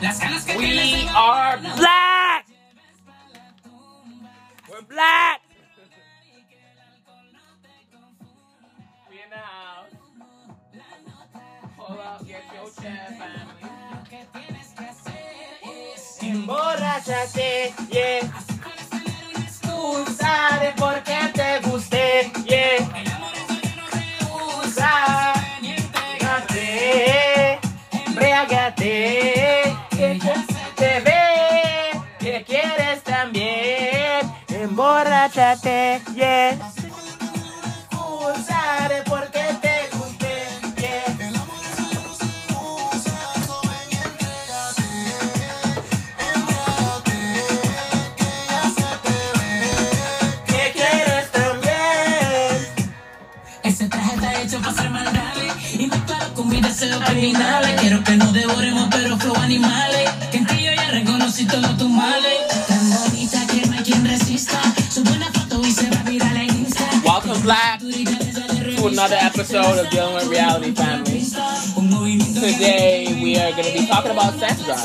We are black. We're black. We in the house. Hold up, get your chair, family. Emborráchate, yeah. Tú sabes por qué te gusté, yeah. chocolate, yes. Usaré porque te gusté, yes. El amor es solo se usa, que ¿Qué quieres también? Ese traje está hecho para ser maldable y me mezclado con mi deseo criminal. Quiero que nos devoremos, pero flow animales. Que en ti yo ya reconocí todo tu another episode of Dealing with Reality Family. Today, we are going to be talking about sex drive.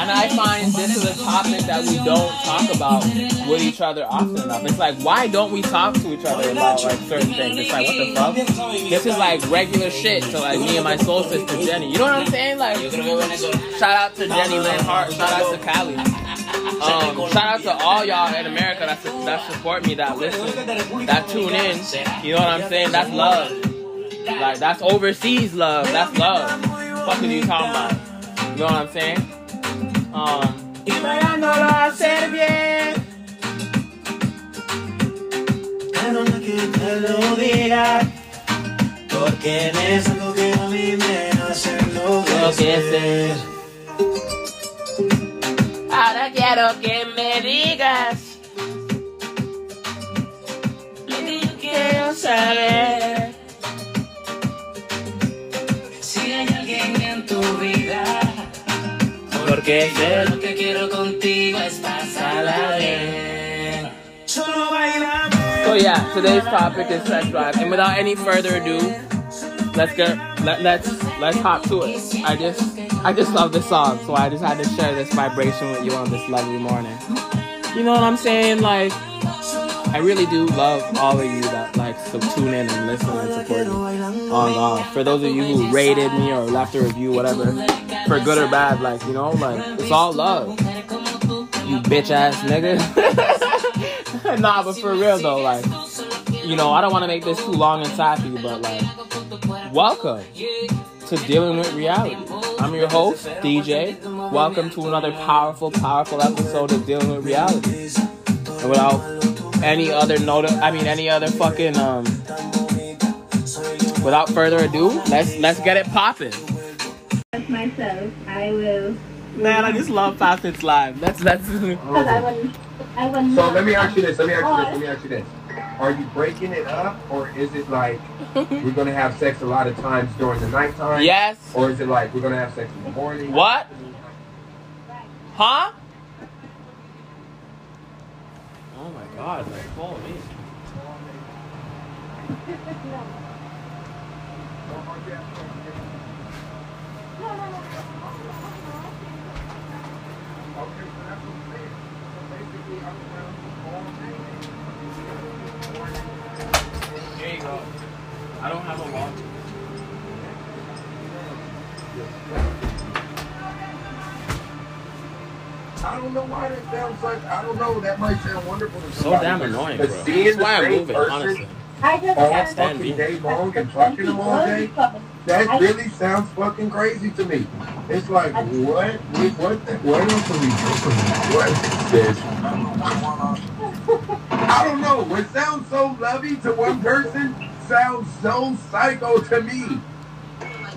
And I find this is a topic that we don't talk about with each other often enough. It's like, why don't we talk to each other about like certain things? It's like, what the fuck? This is like regular shit to like me and my soul sister Jenny. You know what I'm saying? Like, shout out to Jenny Lynn Hart. Shout out to Callie. Um, shout out to all y'all in America that, su- that support me, that listen, that tune in. You know what I'm saying? That's love. Like that's overseas love. That's love. Fuck are you talking about? You know what I'm saying? Um, y bailando lo hacer bien. Perdona que te lo porque es algo que a mí me hace enloquecer. Quiero que me digas que yo quiero saber. Si hay alguien en tu vida Porque sé Lo que quiero contigo es pasarla bien Solo bailamos. So yeah, today's topic is sex drive, and without any further ado, let's get let, let's let's hop to it. I just I just love this song, so I just had to share this vibration with you on this lovely morning. You know what I'm saying? Like, I really do love all of you that like so tune in and listen and support me. On uh, for those of you who rated me or left a review, whatever, for good or bad, like you know, like it's all love. You bitch ass nigga. nah, but for real though, like you know, I don't want to make this too long and sappy, but like, welcome to dealing with reality. I'm your host, DJ. Welcome to another powerful, powerful episode of dealing with reality. And without any other note, I mean, any other fucking um, without further ado, let's let's get it popping. As myself, I will. Man, I just love Facets Live. That's that's. Because I will. I will. So let me ask you this. Let me ask you this. Let me ask you this. Are you breaking it up, or is it like we're gonna have sex a lot of times during the nighttime? yes. Or is it like we're gonna have sex in the morning? What? Huh? Oh my god, like, holy. Okay, so that's what I'm saying. So basically, I'm around all day. There you. I don't have a watch. I don't know why that sounds like. I don't know. That might sound wonderful to So damn annoying, but bro. seeing That's the why I'm same moving, honestly. I just all have stand fucking me. day long and fucking them all day. That really sounds fucking crazy to me. It's like, what? We, what? The, what else are we doing? What is this? I don't know. It sounds so lovey to one person sounds so psycho to me.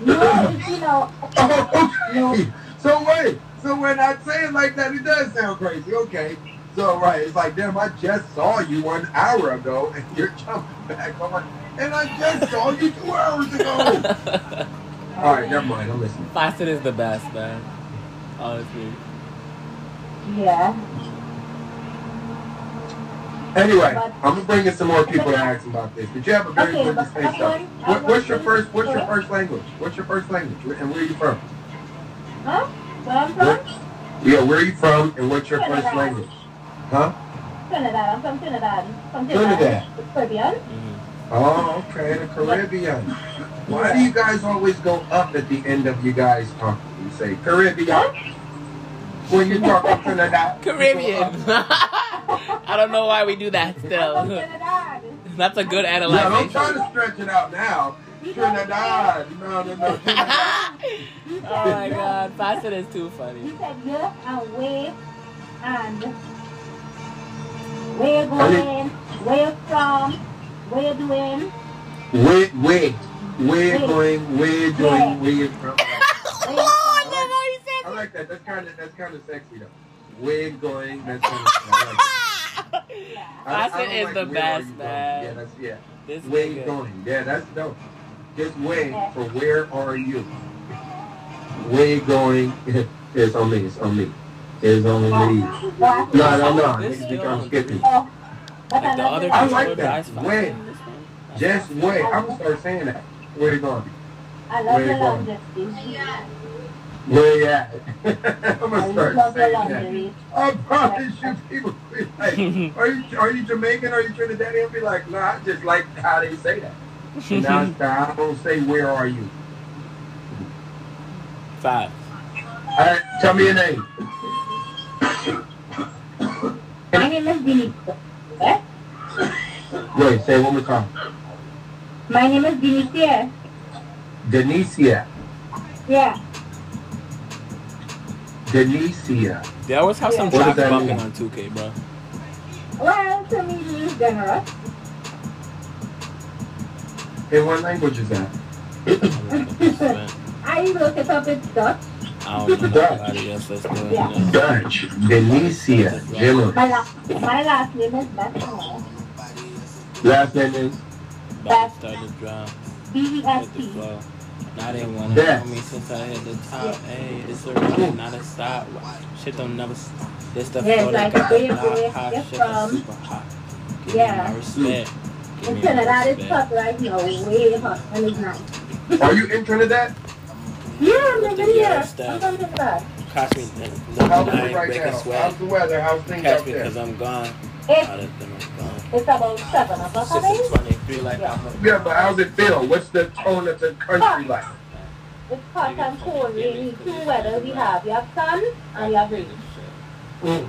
No, you know. Oh, okay. So wait. So when I say it like that, it does sound crazy. Okay. So right, it's like, damn, I just saw you one hour ago, and you're jumping back on, and I just saw you two hours ago. All right, never mind. I'm listening. Facet is the best, man. Honestly. Yeah. Anyway, I'm gonna bring in some more people to ask about this. But you have a very Okay, good distinct stuff. What, what's your first? What's your first language? What's your first language? And where are you from? Huh? Where I'm Where Yeah, where are you from and what's your first language? Huh? Trinidad. I'm from Trinidad. From Trinidad. Trinidad. Caribbean. Mhm. Oh, okay, the Caribbean. Why do you guys always go up at the end of you guys talking? You say Caribbean. When you talk about Trinidad. Caribbean. I don't know why we do that still. That's a good Yeah, don't try analyzation. to stretch it out now. Trinidad. No, no, no. Trinidad. Oh my god, Facet is too funny. He said, yeah, and wave, and where you Are going, where you from, where you doing, Wait, wait. We're going, we're Yeah. doing, we're from. where from. No, no, he I like that. That's kind of that's kind of sexy though. We're going. That's kind of. I like that. Yeah. I- I Facet don't is like the best, man. Yeah, that's yeah. This Where you nigga. going? Yeah, that's dope. Just wait for where are you? Where going? it's on me. It's on me. It's on me. No, What? no, no. This Niggas still become on skippy. Oh, Like the other I like that. dies faster Wait. than this one. That's Just awesome. I'm gonna start saying that. Where you going? I love Where the you going? Laundry. Where you at? I'm I gonna start saying that. I promise you, people be like, "Are you are you Jamaican? Are you Trinidadian?" I'll be like, "No, I just like how they say that." And now it's time, I don't say where are you. Five. All right, tell me your name. My name is Denise. Eh? Wait, say it one more time. My name is Denise. Denicia. Yeah. Denicia. They always have some What does tracks bumping mean? on 2K, bro. Well, to me, it is generous. In what language is that? I even look it up, it's Dutch. I don't know nobody else that's doing Yeah. this. Dutch. Denicia. Generous. My, la- my last name is Beth. Last name is About to start the drum. Hit the B-E-S-T. Flow. Now they wanna Yeah. know me since I hit the top. Hey, it's a run, not a stop. Shit don't never. s- This the Yeah, flow it's that like got where- me hot, where hot. you're Shit that's from. super hot. Give Yeah. me my respect. Give In me my Trinidad, it's respect. hot right now, way hot, and it's nice. Are you in Trinidad? Yeah, I'm living Yeah, here. stuff. I'm from Trinidad. Catch me. How's I it ain't right breaking now? sweat. How's the weather? How's things Catch out me there? because I'm gone. It's, Out of them, I'm gone. it's about 7 o'clock, I think. 623 like I'm Yeah, but how's it feel? What's the tone of the country like? It's hot and cold, rainy, two weather we have. You have sun and you have rain. Mm.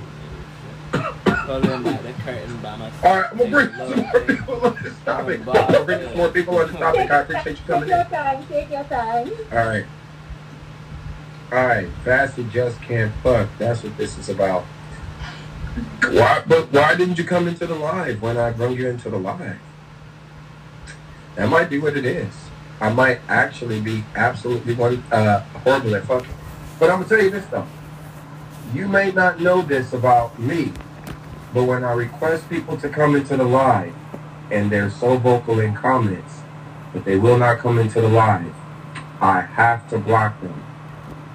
Pulling back the curtain All right, we'll bring some more people on this topic. We'll bring some more people on this topic. I appreciate you Take coming your in. time, take your time. All right. All right. Fasted just can't fuck. That's what this is about. Why? But why didn't you come into the live when I brought you into the live? That might be what it is. I might actually be absolutely one uh, horrible at fucking. But I'm gonna tell you this though. You may not know this about me, but when I request people to come into the live, and they're so vocal in comments, but they will not come into the live, I have to block them.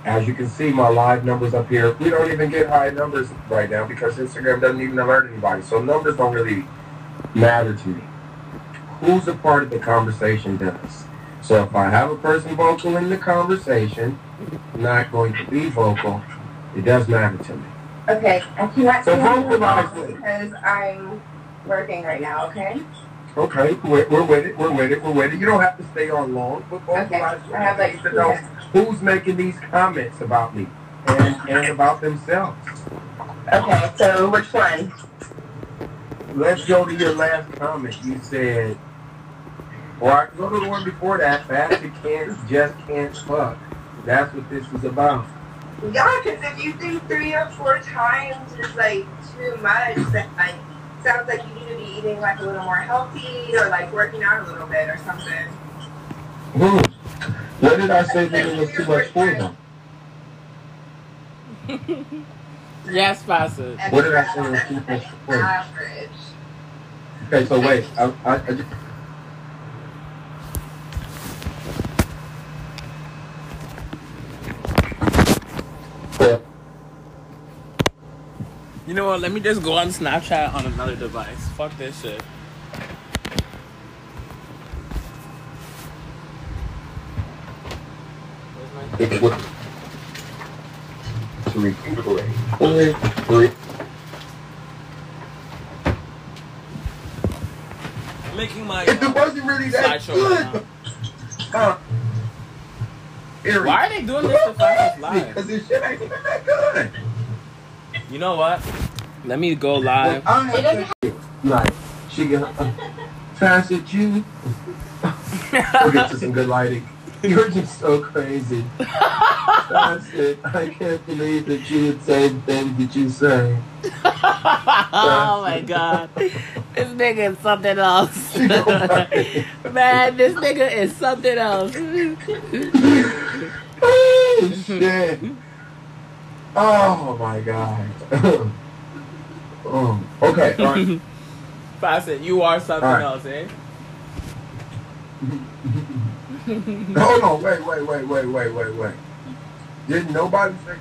As you can see, my live numbers up here, we don't even get high numbers right now because Instagram doesn't even alert anybody. So numbers don't really matter to me. Who's a part of the conversation does. So if I have a person vocal in the conversation, not going to be vocal, it does matter to me. Okay, I cannot So vocalize it. because I'm working right now, okay? Okay, we're, we're with it, we're with it, we're with it. You don't have to stay on long, but vocalize it. I have like to know who's making these comments about me and, and about themselves. Okay, so which one? Let's go to your last comment. You said, or I can go to the one before that. Fasted can't, just can't fuck. That's what this is about. Yeah, because if you think three or four times is like too much, that like sounds like you need to be eating like a little more healthy or like working out a little bit or something. Hmm. What did I say that it was too much for them? Yes, Facet. What did I say was too much for them? Average. Okay, so wait. I, I, I just, Yeah. You know what? Let me just go on Snapchat on another device. Fuck this shit. Where's It was- to recuperate. Only three. Making my. If it uh, wasn't really that Slideshow good, uh, Eric, Why are they doing this to Fast Live? Because this shit ain't even that good. You know what? Let me go live. I have to, like, she got uh, fast at you. we'll get to some good lighting. You're just so crazy. It. I can't believe that you would say the things that you say. oh my god. This nigga is something else. She go back. Man, this nigga is something else. oh, shit. Oh, my God. oh, okay. All right. Facet, you are something Alright. else, eh? Hold on. Wait, wait, wait, wait, wait, wait, wait. Didn't nobody say...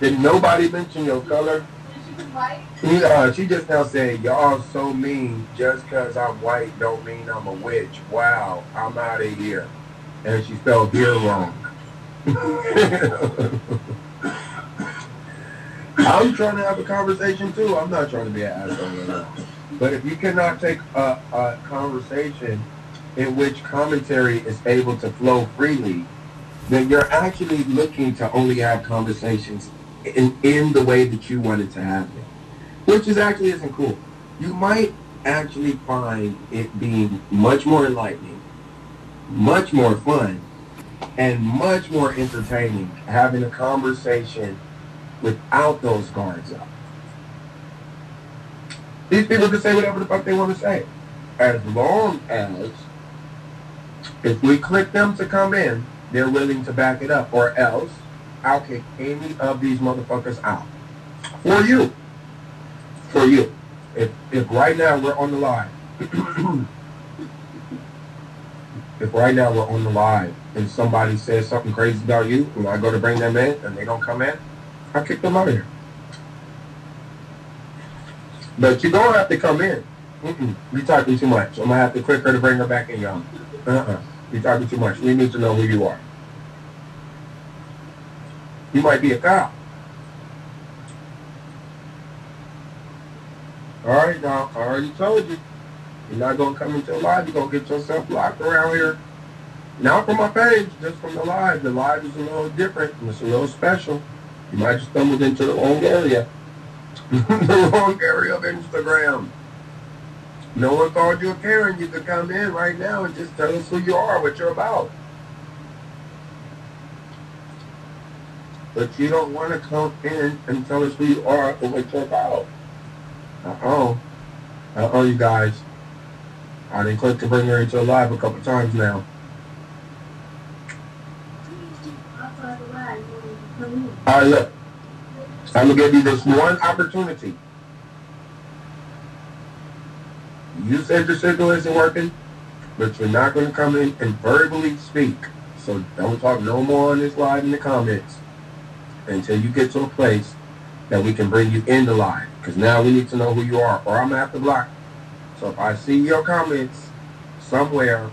Did nobody mention your color? Yeah, uh, she just now said, y'all so mean. Just because I'm white don't mean I'm a witch. Wow, I'm out of here. And she spelled here wrong. I'm trying to have a conversation too. I'm not trying to be an asshole. But if you cannot take a, a conversation in which commentary is able to flow freely, then you're actually looking to only have conversations in, in the way that you wanted to have it, which is actually isn't cool. You might actually find it being much more enlightening, much more fun, and much more entertaining having a conversation without those guards up. These people can say whatever the fuck they want to say, as long as if we click them to come in, they're willing to back it up, or else I'll kick any of these motherfuckers out. For you. For you. If, if right now we're on the live, if right now we're on the live and somebody says something crazy about you and I go to bring them in and they don't come in, I kick them out of here. But you don't have to come in. Mm-mm. You talking too much. I'm gonna have to click her to bring her back in, y'all. Uh-uh. You're talking too much. We need to know who you are. You might be a cop. All right, now I already told you. You're not gonna come into the live. You're gonna get yourself locked around here. Not from my page, just from the live. The live is a little different and it's a little special. You might have stumbled into the wrong area. the wrong area of Instagram. No one called you a Karen. You could come in right now and just tell us who you are, what you're about. But you don't want to come in and tell us who you are or what you're about. Uh-oh. Uh-oh, you guys. I didn't click to bring her into a live a couple times now. All right, look. I'm going to give you this one opportunity. You said your signal isn't working, but you're not going to come in and verbally speak. So don't talk no more on this live in the comments until you get to a place that we can bring you in the live. Because now we need to know who you are, or I'm going to have to block. So if I see your comments somewhere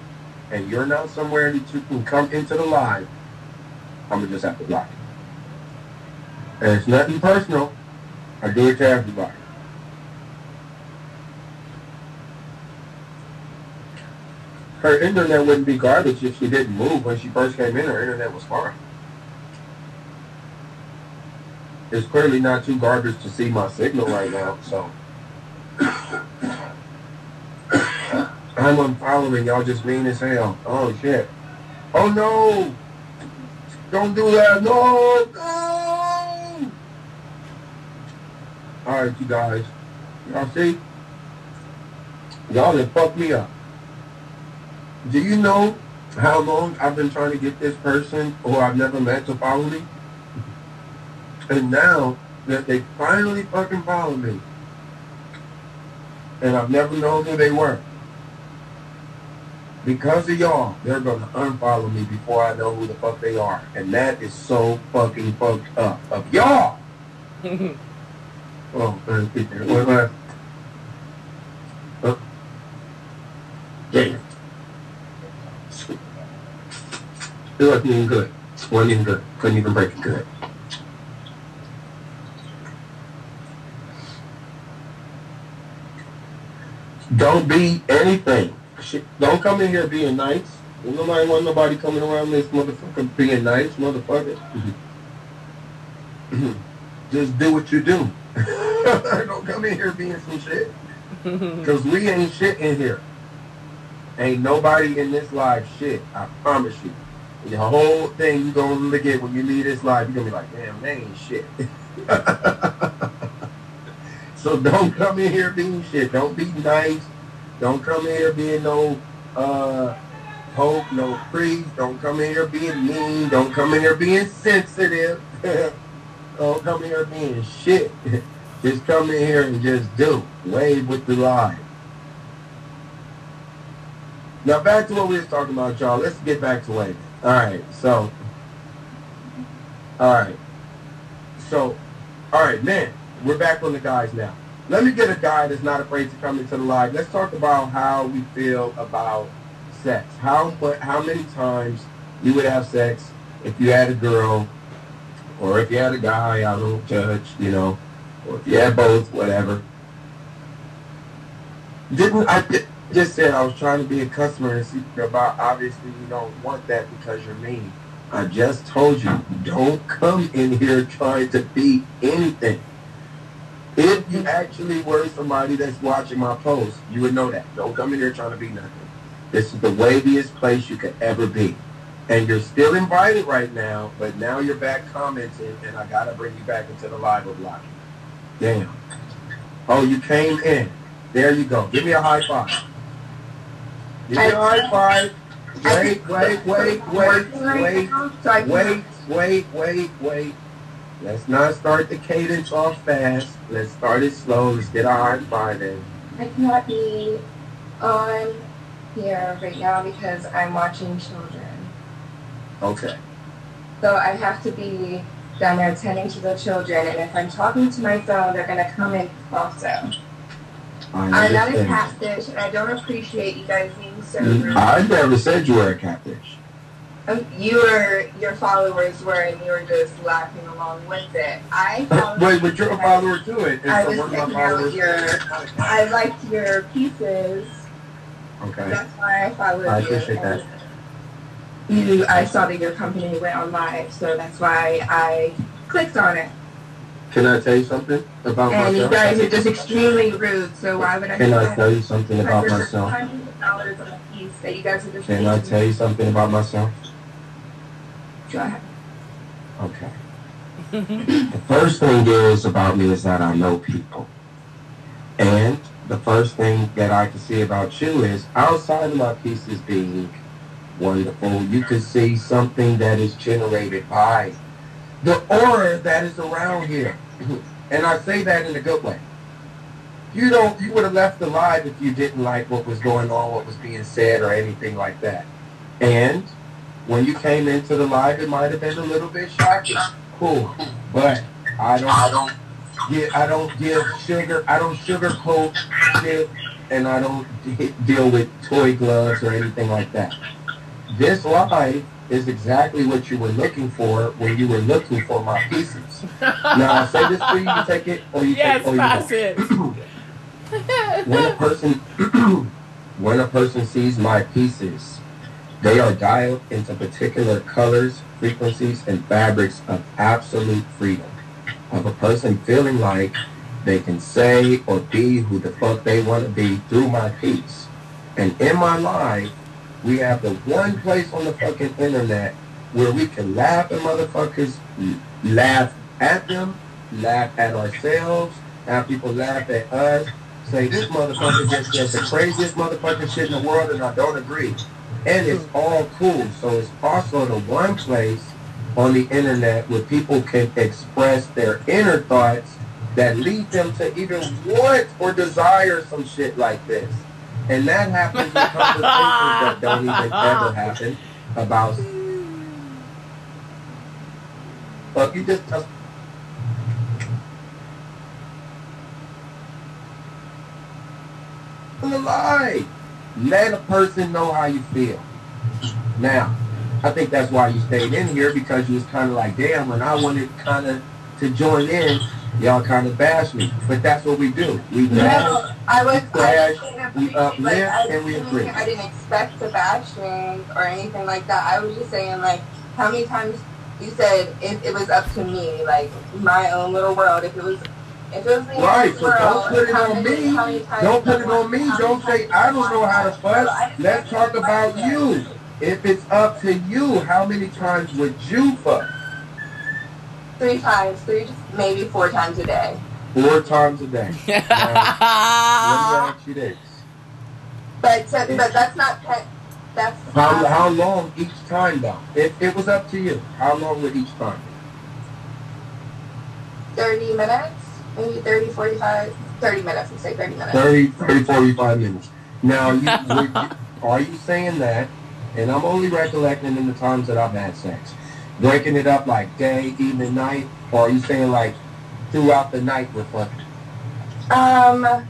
and you're not somewhere that you can come into the live, I'm going to just have to block you. And it's nothing personal. I do it to everybody. Her internet wouldn't be garbage if she didn't move. When she first came in, her internet was fine. It's clearly not too garbage to see my signal right now, so. I'm unfollowing y'all just mean as hell. Oh shit. Oh no! Don't do that. No! No! Alright, you guys. Y'all see? Y'all have fucked me up. Do you know how long I've been trying to get this person who I've never met to follow me? And now that they finally fucking follow me, and I've never known who they were, because of y'all, they're gonna unfollow me before I know who the fuck they are. And that is so fucking fucked up. Of y'all! oh, man, it. What am I? Huh? Damn. It wasn't even good. wasn't even good. Couldn't even break it good. Don't be anything. Don't come in here being nice. Ain't Nobody want nobody coming around this motherfucker being nice, motherfucker. Mm-hmm. Just do what you do. Don't come in here being some shit. Because we ain't shit in here. Ain't nobody in this live shit. I promise you. The whole thing you gonna look at when you leave this live, you're gonna be like, damn, they ain't shit. so don't come in here being shit. Don't be nice. Don't come in here being no uh hope, no priest. Don't come in here being mean. Don't come in here being sensitive. don't come in here being shit. just come in here and just do. Wave with the lie. Now back to what we was talking about, y'all. Let's get back to waving. All right, so, all right, so, all right, man, we're back on the guys now. Let me get a guy that's not afraid to come into the live. Let's talk about how we feel about sex. How how many times you would have sex if you had a girl, or if you had a guy. I don't judge, you know, or if you had both, whatever. Didn't I just said I was trying to be a customer and see about? Obviously, you don't want that because you're mean. I just told you, don't come in here trying to be anything. If you actually were somebody that's watching my post, you would know that. Don't come in here trying to be nothing. This is the waviest place you could ever be. And you're still invited right now, but now you're back commenting, and I gotta bring you back into the live of life. Damn. Oh, you came in. There you go. Give me a high five. Give me a high five. Wait, wait, wait, wait, wait, wait, wait, wait, wait. Let's not start the cadence off fast. Let's start it slow. Let's get our five in. I cannot be on here right now because I'm watching children. Okay. So I have to be down there attending to the children, and if I'm talking to my phone, they're gonna come in also. I I'm not a catfish, and I don't appreciate you guys being so Mm, rude. I never said you were a catfish. Um, you were, your followers were, and you were just laughing along with it. I followed Wait, but you're a follower to it. And I was checking out your, I liked your pieces. Okay. That's why I followed I you. appreciate that. You, I saw that your company went on live, so that's why I clicked on it. Can I tell you something about And you myself? guys are just extremely rude, so why would I? Can I tell you something about myself? Hundreds of dollars on a piece that you guys are just. Can I tell you something about myself? Go ahead. Okay. the first thing is about me is that I know people. And the first thing that I can see about you is outside of my pieces being wonderful, you can see something that is generated by the aura that is around here. And I say that in a good way. You don't you would have left alive if you didn't like what was going on, what was being said or anything like that. And when you came into the live, it might have been a little bit shocking. Cool, but I don't, I don't get, I don't give sugar, I don't sugarcoat shit, and I don't deal with toy gloves or anything like that. This live is exactly what you were looking for when you were looking for my pieces. Now I say this to you, you take it or you yes, take or you pass it. when a person when a person sees my pieces, they are dialed into particular colors, frequencies, and fabrics of absolute freedom. Of a person feeling like they can say or be who the fuck they want to be through my piece. And in my life, we have the one place on the fucking internet where we can laugh at motherfuckers, laugh at them, laugh at ourselves, have people laugh at us, say this motherfucker just did the craziest motherfucking shit in the world and I don't agree. And it's all cool. So it's also the one place on the internet where people can express their inner thoughts that lead them to even want or desire some shit like this. And that happens in conversations that don't even ever happen about but you just just a lie. Let a person know how you feel. Now, I think that's why you stayed in here because you was kind of like, damn, when I wanted kind of to join in, y'all kind of bash me. But that's what we do. We bash, No, I was. I Bash, didn't we uplift, like, and we agree. I didn't expect the bashing or anything like that. I was just saying, like, how many times you said if it was up to me, like my own little world. If it was, if it was the Right, so don't put it on me. how many times Don't put it on me. Don't say, I don't know how to want- fuss. Let's talk about you. If it's up to you, how many times would you fuss? Three times, three, maybe four times a day. Four times a day. Let me ask you this. But to, but that's not pe- that's How, not- how long each time though? If it was up to you, how long would each time be? 30 minutes, maybe 30, 45, 30 minutes, let's say 30 minutes. 30, 30 45 minutes. Now, you, you, are you saying that, and I'm only recollecting in the times that I've had sex, breaking it up like day, evening, night, or are you saying like throughout the night with fun? Um,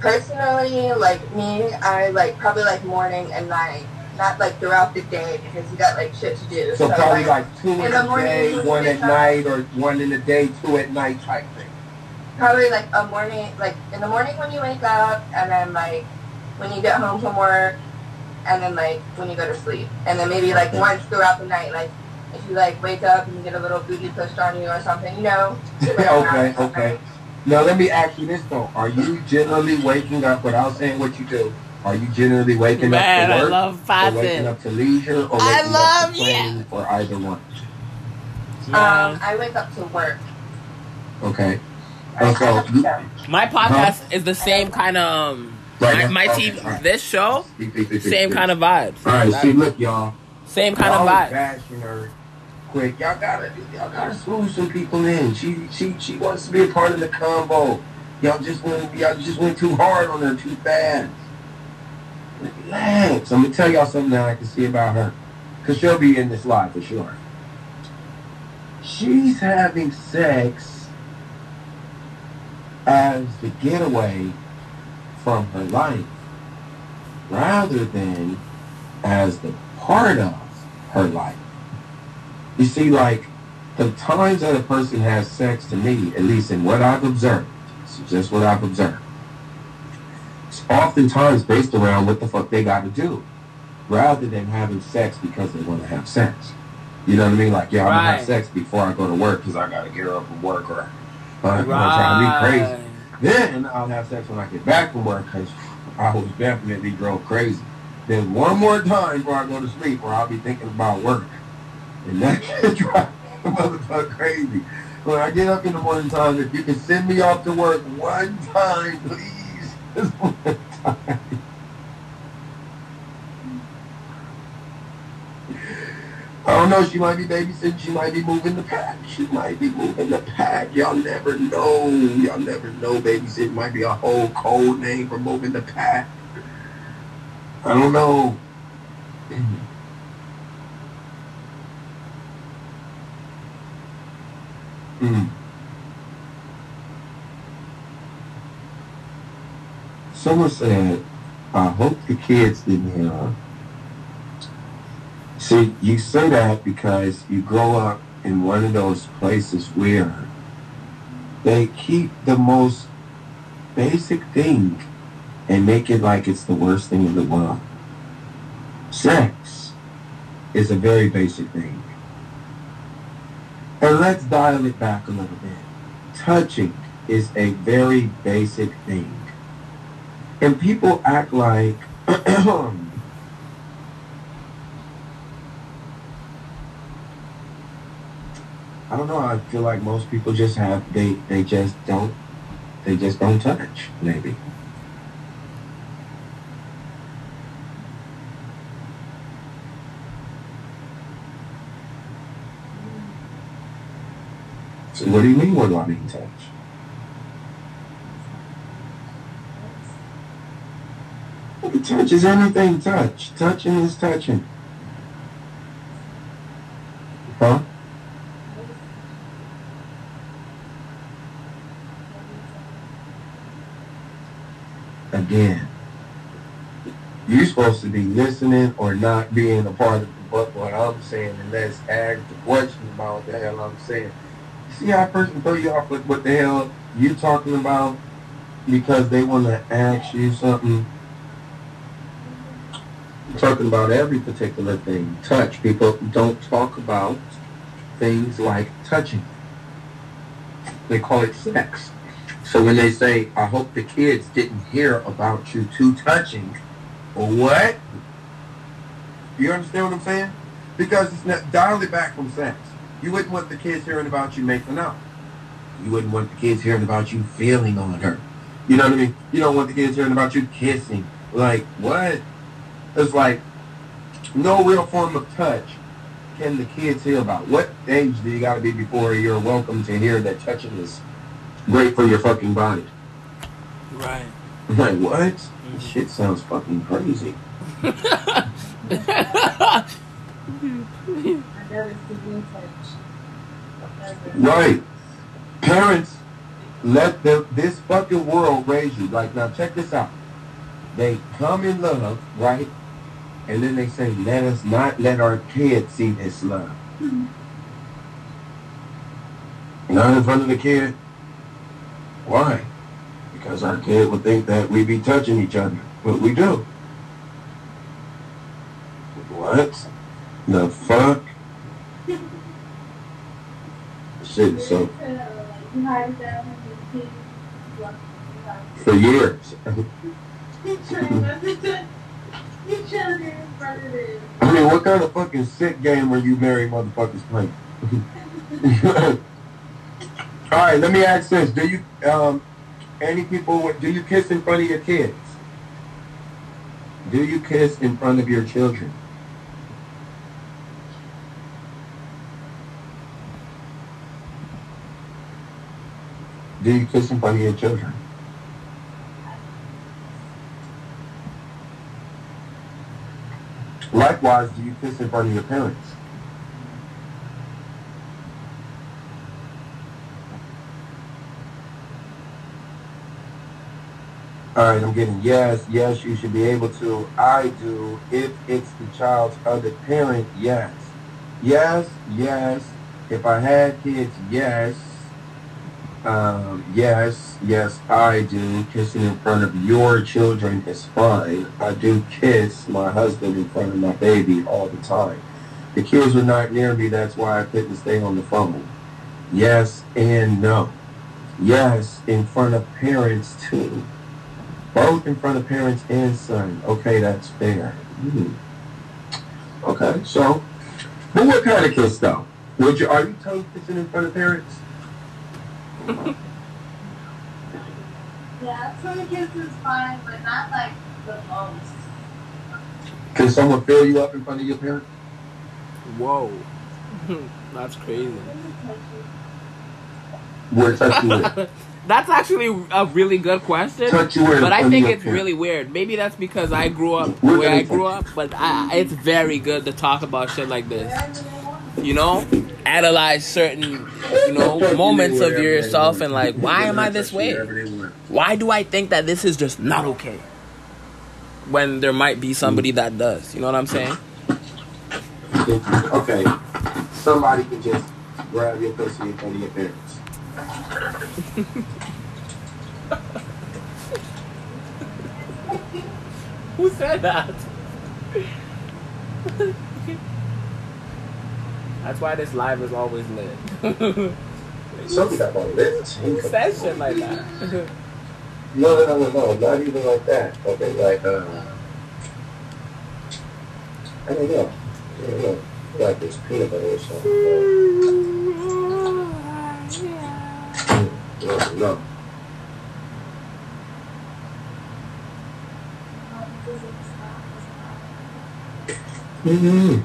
personally, like me, I like probably like morning and night, not like throughout the day because you got like shit to do. So probably like two in in the the morning, day, one at night, or one in the day, two at night type thing. Probably like a morning, like in the morning when you wake up, and then like when you get home from work, and then like when you go to sleep, and then maybe like once throughout the night, like if you like wake up and you get a little booty pushed on you or something, you know. okay, okay. Now let me ask you this though: Are you generally waking up without saying what you do? Are you generally waking Man, up I to work, love or waking up to leisure, or waking I up love to playing, or either one? Um, I wake up to work. Okay. I, Okay. I have to go. My podcast is the same kind of um, my, my Okay, TV. all right. This show, same kind of vibes. All right. See, look, y'all. Same kind of was vibe. bashing her quick. Y'all gotta, y'all gotta school some people in. She, she, she wants to be a part of the combo. Y'all just went, y'all just went too hard on her too fast. Relax. I'm gonna tell y'all something that I can see about her, cause she'll be in this live for sure. She's having sex as the getaway from her life, rather than as the part of her life. You see, like, the times that a person has sex to me, at least in what I've observed, is just what I've observed, it's oftentimes based around what the fuck they got to do, rather than having sex because they want to have sex. You know what I mean? Like, yeah, I'm gonna have sex before I go to work because I got to get up from work or I'm trying to be crazy. Then I'll have sex when I get back from work because I was definitely drove crazy. Then one more time before I go to sleep where I'll be thinking about work. And that can drive the motherfucker crazy. When I get up in the morning time, if you can send me off to work one time, please. Just one time. I don't know. She might be babysitting. She might be moving the pack. She might be moving the pack. Y'all never know. Y'all never know. Babysitting might be a whole code name for moving the pack. I don't know. Mm. Someone said, I hope the kids didn't hear. See, you say that because you grow up in one of those places where they keep the most basic thing and make it like it's the worst thing in the world. Sex is a very basic thing. And let's dial it back a little bit. Touching is a very basic thing. And people act like um, I don't know. I feel like most people just have they they just don't they just don't touch. Maybe. So what do you mean? What do I mean touch? Touch is anything. Touch. Touching is touching. Huh? Again. You're supposed to be listening or not being a part of the fuck what I'm saying and let's ask the question about what the hell I'm saying. See how a person throw you off with what the hell you talking about because they want to ask you something. I'm talking about every particular thing. Touch. People don't talk about things like touching. They call it sex. So when they say, I hope the kids didn't hear about you two touching, or what? You understand what I'm saying? Because it's not it back from sex. You wouldn't want the kids hearing about you making out. You wouldn't want the kids hearing about you feeling on her. You know what I mean? You don't want the kids hearing about you kissing. Like, what? It's like no real form of touch can the kids hear about. What age do you got to be before you're welcome to hear that touching is great for your fucking body? Right. I'm like, what? Mm-hmm. This shit sounds fucking crazy. Right. Parents, let the, this fucking world raise you. Like, now check this out. They come in love, right? And then they say, let us not let our kids see this love. Mm-hmm. Not in front of the kid. Why? Because our kid would think that we be touching each other. But we do. What? The fuck? Shit, so for years. I mean, what kind of fucking sick game are you married motherfuckers playing? All right, let me ask this: Do you, um, any people, do you kiss in front of your kids? Do you kiss in front of your children? Do you kiss in front of your children? Likewise, do you kiss in front of your parents? All right, I'm getting yes, yes, you should be able to. I do. If it's the child's other parent, yes. Yes, yes. If I had kids, yes. Um, yes, yes, I do. Kissing in front of your children is fine. I do kiss my husband in front of my baby all the time. The kids were not near me, that's why I couldn't stay on the phone. Yes and no. Yes, in front of parents too. Both in front of parents and son. Okay, that's fair. Hmm. Okay, so, but what kind of kiss though? Would you, are you tongue kissing in front of parents? Yeah, tongue kiss is fine, but not like the most. Can someone fill you up in front of your parents? Whoa. That's crazy. Where touch you with? That's actually a really good question. Touch you where in But I think it's really weird. Maybe that's because I grew up the way I grew up, but I, it's very good to talk about shit like this. You know, analyze certain, you know, moments of yourself and like, why am I this way? Why do I think that this is just not okay? When there might be somebody that does. You know what I'm saying? Okay, somebody can just grab your pussy in front of your parents. Who said that? That's why this live is always lit. Something got my lips. Who says shit like that? No, no, no, no, no, not even like that. Okay, like, uh, I don't know. I don't know. Like this peanut butter or something. Mm, No, no. Mm-hmm.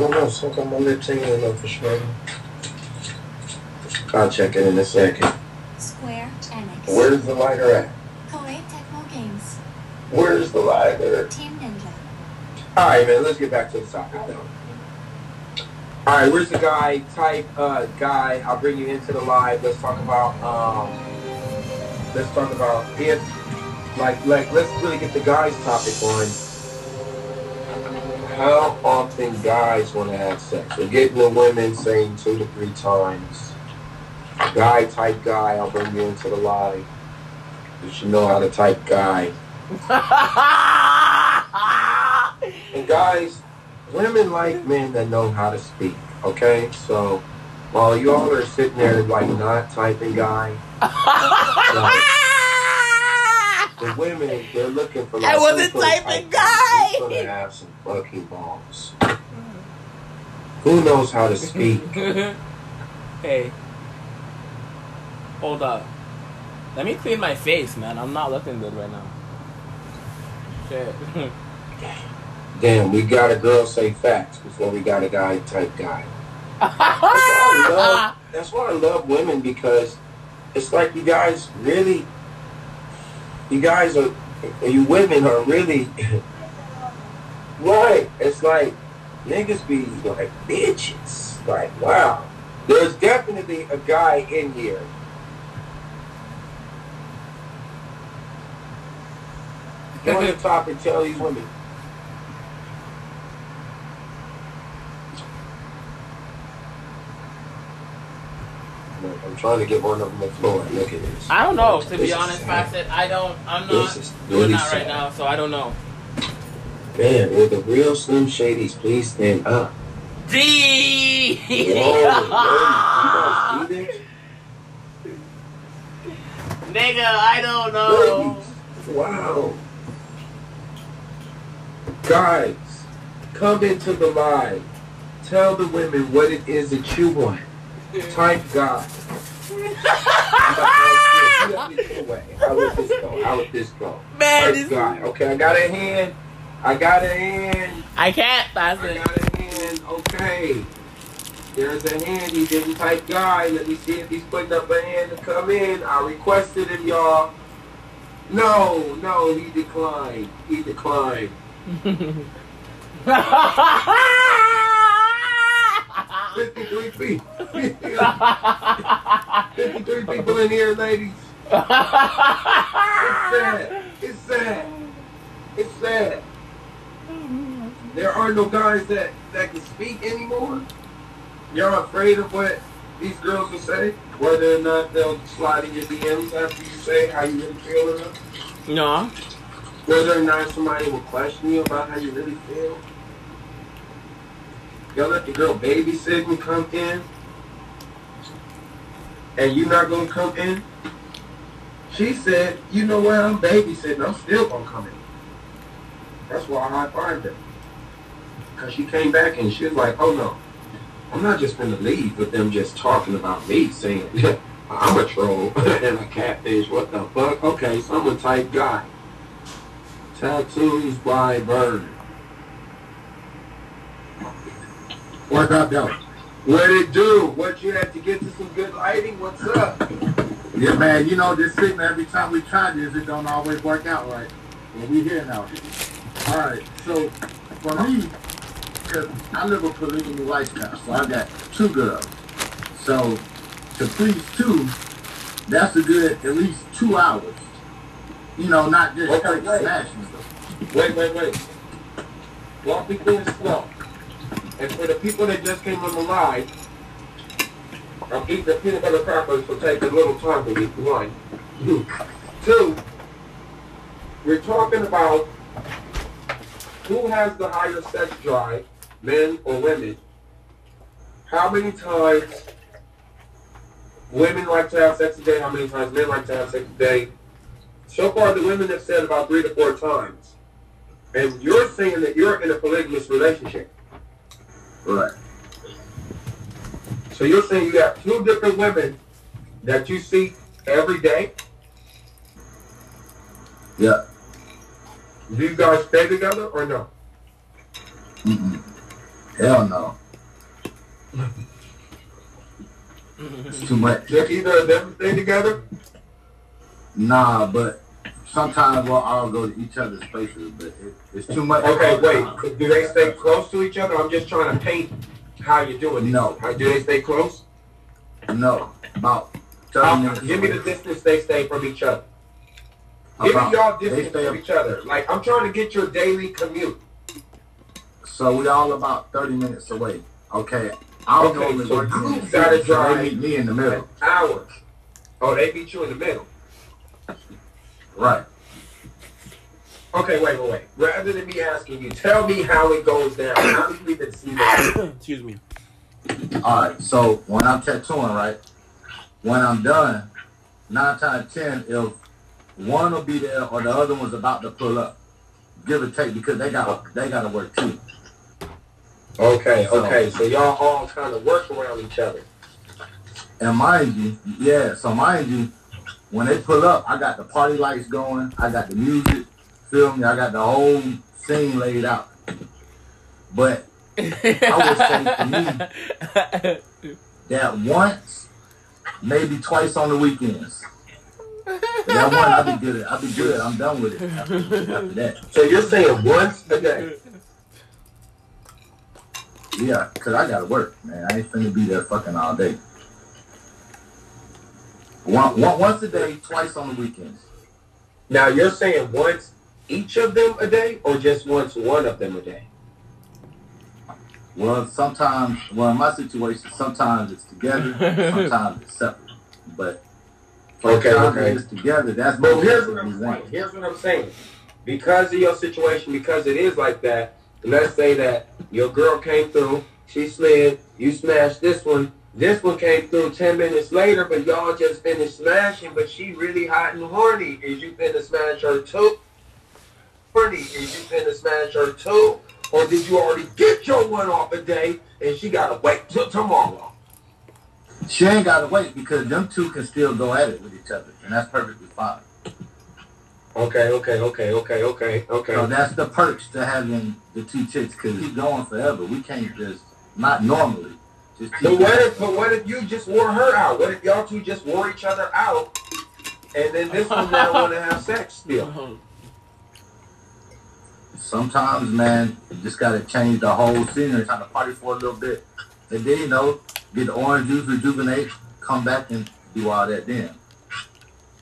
No, no, suck on my lips ain't gonna for sure. I'll check it in a second. Square Enix. Where's the lighter at? Koei Tecmo Games. Where's the lighter? Team Ninja. Alright, man, let's get back to the soccer topic now. Alright, where's the guy? Type uh, guy. I'll bring you into the live. Let's talk about um let's talk about if like like let's really get the guys topic on. how often guys want to have sex. We're getting the women saying two to three times. Guy type guy, I'll bring you into the live. You should know how to type guy. And guys, women like men that know how to speak. Okay, so while y'all are sitting there like not typing guy, like, the women they're looking for. Like, I wasn't who's gonna typing type- guy. Who's gonna have some fucking balls? Who knows how to speak? hey. Hold up. Let me clean my face, man. I'm not looking good right now. Shit. Damn, we got a girl say facts before we got a guy type guy. That's why I love, that's why I love women because it's like you guys really, you guys are, you women are really, right. It's like niggas be like bitches. Like, wow. There's definitely a guy in here. Go on the top and tell these women. Trying to get one of them the floor. Look at this. I don't know, to be honest. Facet. I don't, I'm This not is doing that right now, so I don't know. Man, will the real Slim Shadys please stand up? D! Whoa, ladies, you guys see this? Nigga, I don't know. Ladies, wow. Guys, come into the live. Tell the women what it is that you want. Type God. How would this go? How would this go? Man, this, God. Okay, I got a hand. I got a hand. I can't, I got a hand. Okay. There's a hand. He didn't type guy. Let me see if he's putting up a hand to come in. I requested him, y'all. No, no, he declined. He declined. 53 feet. 53 people in here, ladies. It's sad. It's sad. It's sad. There are no guys that, that can speak anymore. You're afraid of what these girls will say, whether or not they'll slide in your DMs after you say how you really feel about no. whether or not somebody will question you about how you really feel. Y'all let the girl babysit and come in, and you not gonna come in. She said, "You know what? I'm babysitting. I'm still gonna come in." That's why I fived her, cause she came back and she was like, "Oh no, I'm not just gonna leave with them just talking about me, saying I'm a troll and a catfish. What the fuck? Okay, so I'm a type guy." Tattoos by Bird. What up, though? What it do? What you had to get to some good lighting? What's up? Yeah, man, you know, this thing, every time we try this, it don't always work out right. Well, we here now. All right, so for me, 'cause I live a polygamy lifestyle, so I got two girls. So to please two, that's a good at least two hours. You know, not just Okay, wait. smashing. Wait, wait, wait. Walk me through slow. And for the people that just came on the live, I'm eating the peanut butter crackers, so take a little time to eat one. Two, we're talking about who has the higher sex drive, men or women. How many times women like to have sex a day, how many times men like to have sex a day. So far, the women have said about three to four times. And you're saying that you're in a polygamous relationship. Right. So you're saying you got two different women that you see every day. Yeah. Do you guys stay together or no? Mm-mm. Hell no. It's too much. Do either of them stay together? Nah, but sometimes we'll all go to each other's places, but it, it's too much. Okay, wait. Do they stay close to each other? I'm just trying to paint how you're doing it. No. How, do they stay close? No, about 30 How, give me the distance they stay from each other. Give me y'all distance from each other. Like I'm trying to get your daily commute. So we all about 30 minutes away. Okay. I'm Okay, normally so you gotta so drive- they meet me in the middle. Hours. Oh, they beat you in the middle. Right. Okay, wait, wait, wait. Rather than me asking you, tell me how it goes down. How do you even see that? Excuse me. All right. So when I'm tattooing, right, when I'm done, nine times ten, if one will be there or the other one's about to pull up, give or take, because they got they got to work too. Okay, okay. So y'all all kind of work around each other. And mind you, yeah, so mind you, when they pull up, I got the party lights going, I got the music, feel me, I got the whole scene laid out. But I would say to me that once, maybe twice on the weekends. That one, I'll be good. I'll be good. I'm done with it after, after that. So you're saying once a day? Yeah, because I got to work, man. I ain't finna be there fucking all day. One, one, once a day, twice on the weekends. Now you're saying once each of them a day, or just once one of them a day? Well, sometimes, well, in my situation, sometimes it's together, sometimes it's separate. But for Okay, the okay. it's together, that's But here's what I'm want. saying. Here's what I'm saying. Because of your situation, because it is like that, let's say that your girl came through, she slid, you smashed this one, this one came through 10 minutes later, but y'all just finished smashing, but she really hot and horny. Is you finna smash her too? Horny, is you finna smash her too? Or did you already get your one off a day and she gotta wait till tomorrow? She ain't got to wait because them two can still go at it with each other, and that's perfectly fine. Okay, okay, okay, okay, okay, okay. So that's the perks to having the two chicks because keep going forever. We can't just, not normally, But what if, but what if you just wore her out? What if y'all two just wore each other out, and then this one now want to have sex still? Sometimes, man, you just got to change the whole scenery, kind of party for a little bit. And then, you know, get the orange juice, rejuvenate, come back and do all that then.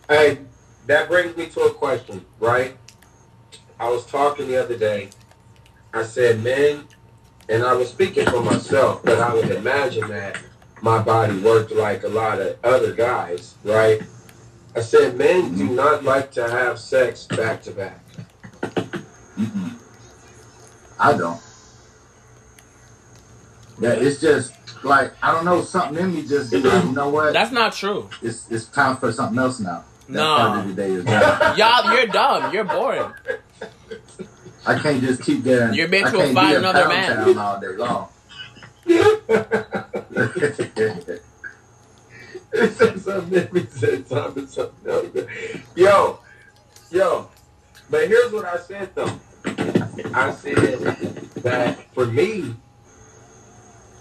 Hey, that brings me to a question, right? I was talking the other day. I said, men, and I was speaking for myself, but I would imagine that my body worked like a lot of other guys, right? I said, men do mm-hmm. not like to have sex back to back. Mm-mm. I don't. Yeah, it's just like I don't know. Something in me just you know what? That's not true. It's it's time for something else now. That No. part of the day is done. Y'all, you're dumb. You're boring. I can't just keep there. You're meant I to can't find another man. all day long. It said something. It said something. Something else. Yo, yo. But here's what I said though. I said that for me,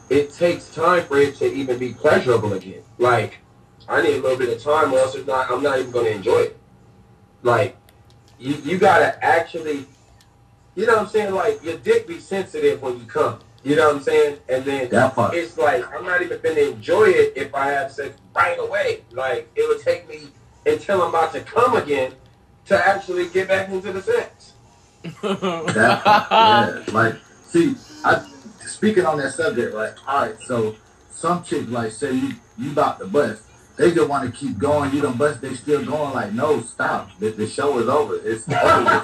it takes time for it to even be pleasurable again. Like, I need a little bit of time, or else it's not. I'm not even going to enjoy it. Like, you you gotta actually, you know what I'm saying? Like, your dick be sensitive when you come. You know what I'm saying? And then it's like I'm not even gonna enjoy it if I have sex right away. Like it would take me until I'm about to come again to actually get back into the sex. That part. Yeah. Like, see, I speaking on that subject, right? All right, so some chick like say you you about to bust. They just want to keep going. You don't bust. They still going. Like, no, stop. The, the show is over. It's over. don't touch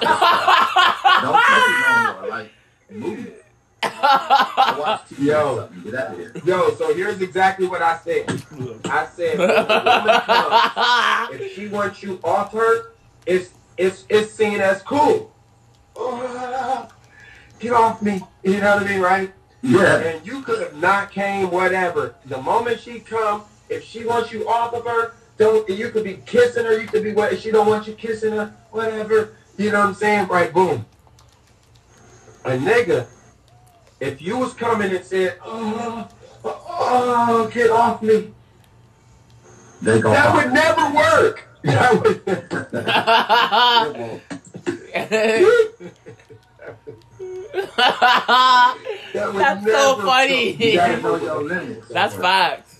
it no more. Like, move it. I watch TV Yo. or. Get out of here. Yo, so here's exactly what I said. I said when comes, if she wants you off her, it's it's it's seen as cool. Oh, get off me. You know what I mean, right? Yeah. And you could have not came, whatever. The moment she come, if she wants you off of her, don't you could be kissing her, you could be what if she don't want you kissing her, whatever. You know what I'm saying? Right, boom. A nigga, if you was coming and said, oh, oh, get off me, They go. that would never work. That would, that would That's so funny. You gotta know your limits. That's facts.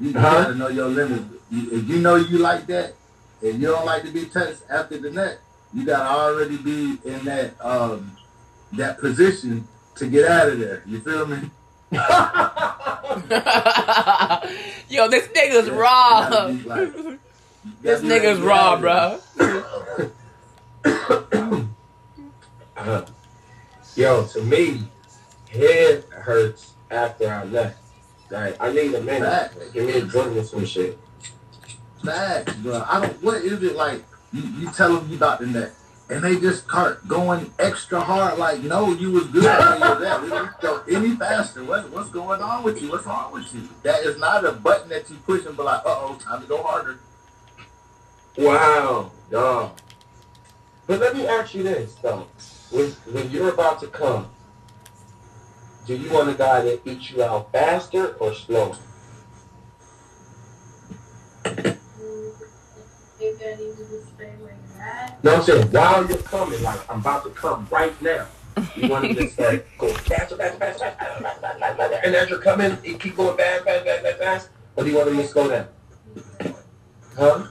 You Huh? gotta know your limits. If you know you like that, and you don't like to be touched after the nut, you gotta already be in that um that position to get out of there. You feel me? Yo, this nigga's You raw. like- This nigga's like, raw, bro. Uh, yo, to me, head hurts after I left. Like, I need a minute. Facts. Give me a drink or some shit. Facts, bro. I don't. What is it like? You, you tell them you about the neck, and they just start going extra hard. Like, no, you was good when you was. We didn't go any faster. What, what's going on with you? What's wrong with you? That is not a button that you push and be like, uh oh, time to go harder. Wow, dog. But let me ask you this, though. When, when you're about to come, do you want a guy that beats you out faster or slower? No, I'm saying while you're coming, like I'm about to come right now. You want to just like go faster, faster, faster, faster, and as you're coming, you keep going fast, fast, fast, fast, fast. Or do you want to just go down? Huh?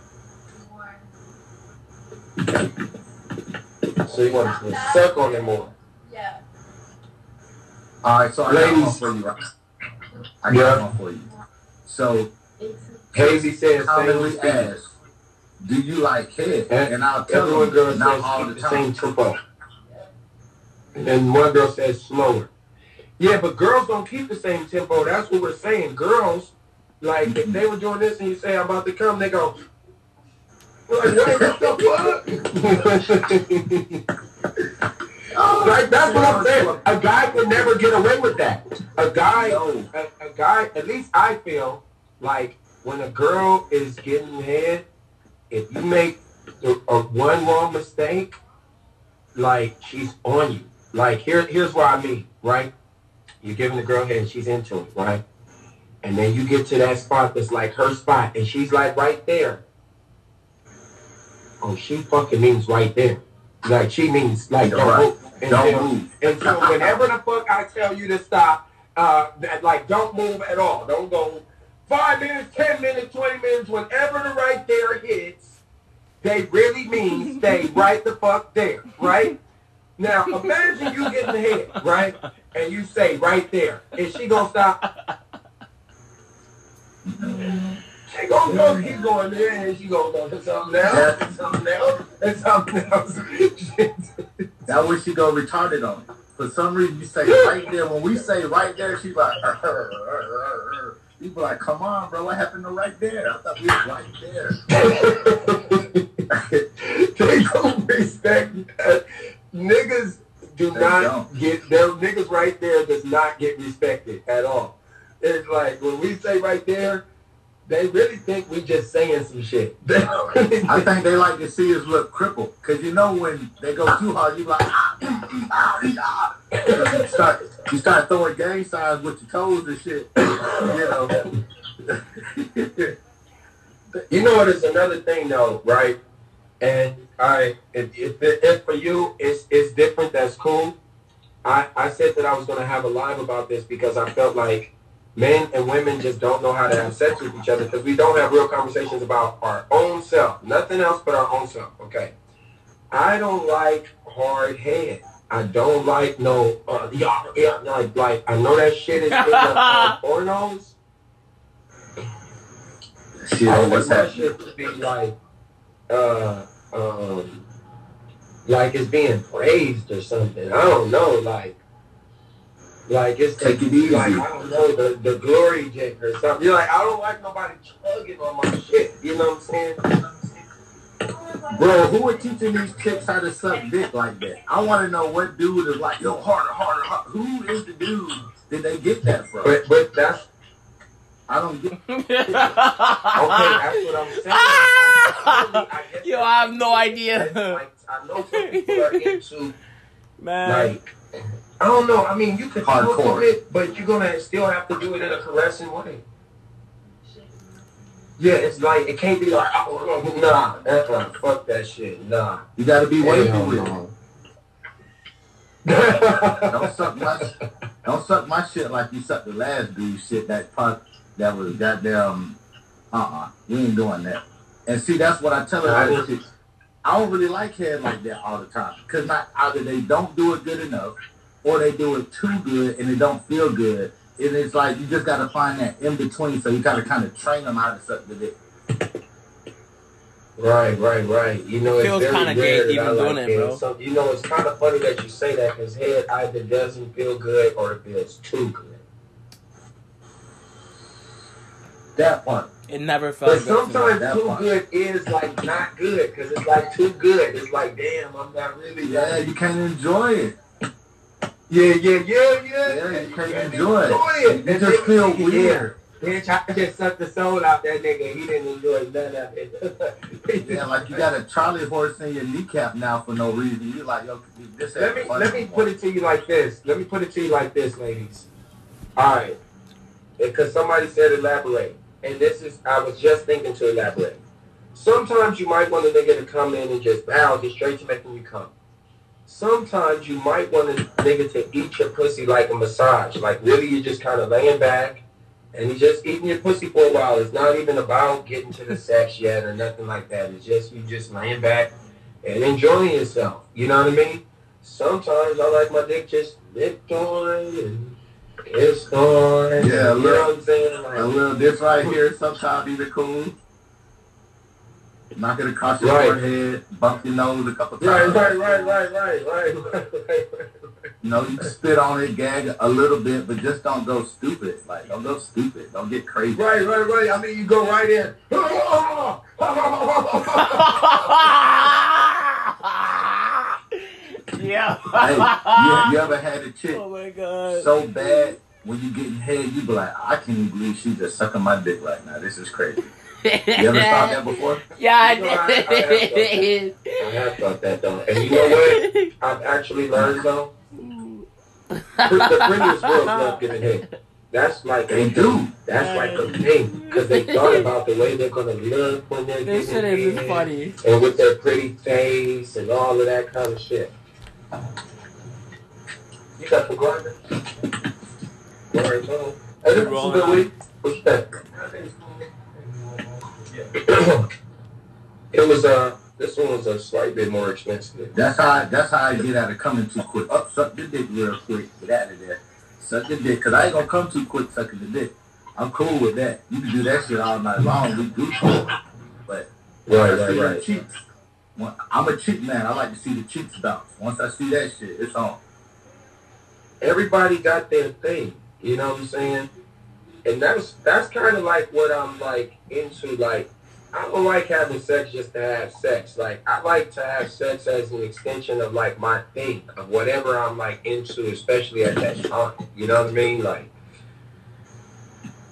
So you want to suck on it more? All right, so I got one for you. I got Yeah. one for you. So Hazy says commonly asked, do you like head? And And I'll tell Everyone girl not all the keep the same time. tempo. And one girl says slower. Yeah, but girls don't keep the same tempo. That's what we're saying. Girls, like if they were doing this and you say I'm about to come, they go. Like, what the fuck? like that's what I'm saying. A guy could never get away with that. A guy, a, a guy. At least I feel like when a girl is getting head, if you make a, a one wrong mistake, like she's on you. Like here, here's what I mean, right? You're giving the girl head, she's into it, right? And then you get to that spot that's like her spot, and she's like right there. Oh, she fucking means right there. Like she means like Don't don't right. move. And Don't then- move. and so whenever the fuck I tell you to stop, uh, that, like don't move at all. Don't go five minutes, ten minutes, twenty minutes. Whenever the right there hits, they really mean stay right the fuck there, right? Now imagine you getting the head, right? And you say right there, is she gonna stop? She gonna go keep going there, and she gonna go to something else, and something else, and something else. That way she go retarded on it. For some reason, you say right there. When we say right there, she's like, you be like, come on, bro, what happened to right there? I thought we was right there. they don't respect that. Niggas do They not don't. get their niggas right there does not get respected at all. It's like when we say right there, they really think we just saying some shit. They don't really I think they like to see us look crippled. Because you know when they go too hard, you like, ah, ah, ah. you, start, you start throwing gang signs with your toes and shit. You know. You know what is another thing though, right? And I, if, if, if for you it's it's different, that's cool. I, I said that I was gonna have a live about this because I felt like men and women just don't know how to have sex with each other because we don't have real conversations about our own self, nothing else but our own self. Okay, I don't like hard head. I don't like no uh, yeah, yeah, like like I know that shit is in the uh, pornos. Shit, I what's want my shit to be like, uh, um, like it's being praised or something. I don't know, like, like it's Take it easy. Like I don't know the the glory dick or something. You're like I don't like nobody chugging on my shit. You know what I'm saying? Bro, who are teaching these chicks how to suck dick like that? I want to know what dude is like, yo, harder, harder, harder. Who is the dude that they get that from? But but that's I don't get okay. That's what I'm saying. I'm- I guess Yo, I have no idea. Like, I know some people are into Man. Like, I don't know. I mean, you could talk Hardcore. of it, but you're gonna still have to do it in a caressing way. Yeah, it's like it can't be like, oh, nah, uh-uh, fuck that shit, nah. You gotta be wavy Hell with it. Don't suck my don't suck my shit like you sucked the last dude shit that part that was goddamn uh uh We ain't doing that. And see that's what I tell her I other. I don't really like head like that all the time. Cause not either they don't do it good enough or they do it too good and it don't feel good. And it's like you just gotta find that in between. So you gotta kind of train them how to suck the dick. Right, right, right. You know, it's Feels very kinda rare gay that I even like doing it, head. bro. Some, you know, it's kind of funny that you say that because head either doesn't feel good or it feels too good. That part. It never felt But good. to sometimes that too part. good is like not good because it's like too good. It's like, damn, I'm not really. Yeah, you can't enjoy it. Yeah, yeah, yeah, yeah. Yeah, you can't enjoy it. it. You just feel weird. Bitch, I just sucked the soul out that nigga. He didn't enjoy none of it. Yeah, like you got a Charlie horse in your kneecap now for no reason. You like, yo, this Let me let me put it to you like this. Let me put it to you like this, ladies. All right, because somebody said elaborate, and this is I was just thinking to elaborate. Sometimes you might want a nigga to come in and just bow, get straight to making you come. Sometimes you might want a nigga to eat your pussy like a massage, like really you're just kind of laying back. And he's just eating your pussy for a while. It's not even about getting to the sex yet or nothing like that. It's just you just laying back and enjoying yourself. You know what I mean? Sometimes I like my dick just licked on and kissed on. Yeah, you know what I'm saying? Like, A little this right here sometimes even cool. Knock it across your Right. forehead, bump your nose a couple times. right, right, right, right, right, right, right. You know, you can spit on it, gag a little bit, but just don't go stupid. Like, don't go stupid. Don't get crazy. Right, right, right. I mean, you go right in. yeah. Hey, you, you ever had a chick oh my god. so bad when you getting head, you be like, I can't believe she's just sucking my dick right now. This is crazy. You ever thought that before? Yeah, I You know, I- I have thought did. I have thought that though. And you know what? I've actually learned though. the prettiest girls love giving head. That's like They a do. That's like a thing because they thought about the way they're gonna look when they're This shit giving is funny. and with their pretty face and all of that kind of shit. You got the grinder? Grind on. Hey, this is Rolling. good week. What's that? it was uh this one was a slight bit more expensive. That's how I, that's how I get out of coming too quick. Up, suck the dick real quick. Get out of there. Suck the dick. Cause I ain't gonna come too quick sucking the dick. I'm cool with that. You can do that shit all night long. We do cool. But Right, I see right, the right. cheeks. When- I'm a cheek man. I like to see the cheeks bounce. Once I see that shit, it's on. everybody got their thing. You know what I'm saying? And that's that's kind of like what I'm like into. Like I don't like having sex just to have sex. Like I like to have sex as an extension of like my thing of whatever I'm like into, especially at that time. You know what I mean? Like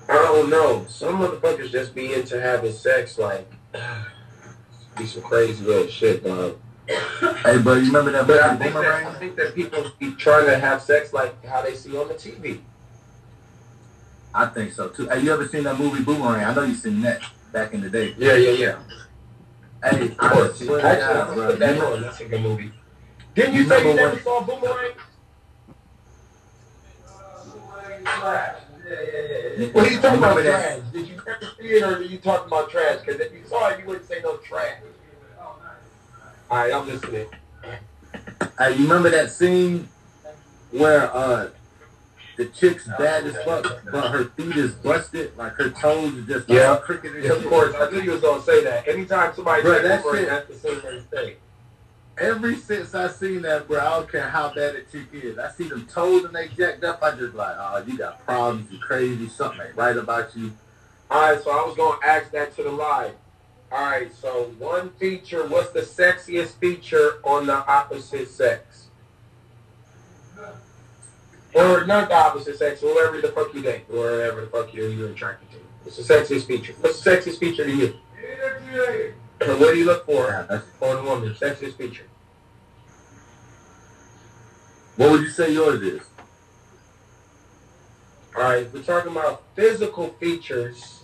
I don't know. Some motherfuckers just be into having sex. Like be some crazy little shit, dog. Hey, bro, you remember that But I think, that, I think that people be trying to have sex like how they see on the TV. I think so too. Have you ever seen that movie Boomerang? I know you seen that back in the day. Yeah, yeah, yeah. Hey, Of I course. Actually, God, bro. that know- That's a good movie. Didn't you You say you never when- saw Boomerang? What are you talking about Remember that- trash? Did you ever see it or are you talking about trash? Because if you saw it, you wouldn't say no trash. All right, I'm listening. Hey, you remember that scene where uh the chick's bad as fuck, but her feet is busted, like her toes are just Yeah. all crooked Yeah, of course. I knew you was going to say that. Anytime somebody Bro, that shit- that's the same thing. Ever since I seen that, bro, I don't care how bad a chick is. I see them toes and they jacked up. I just like, oh, you got problems. You crazy. Something ain't right about you. All right, so I was going to ask that to the live. All right, so one feature, what's the sexiest feature on the opposite sex? Or not the opposite sex, whoever the fuck you date, or whatever the fuck you're, you're attracted to. What's the sexiest feature? What's the sexiest feature to you? what do you look for Yeah, on a woman? Sexiest feature. what would you say yours is? All right, we're talking about physical features.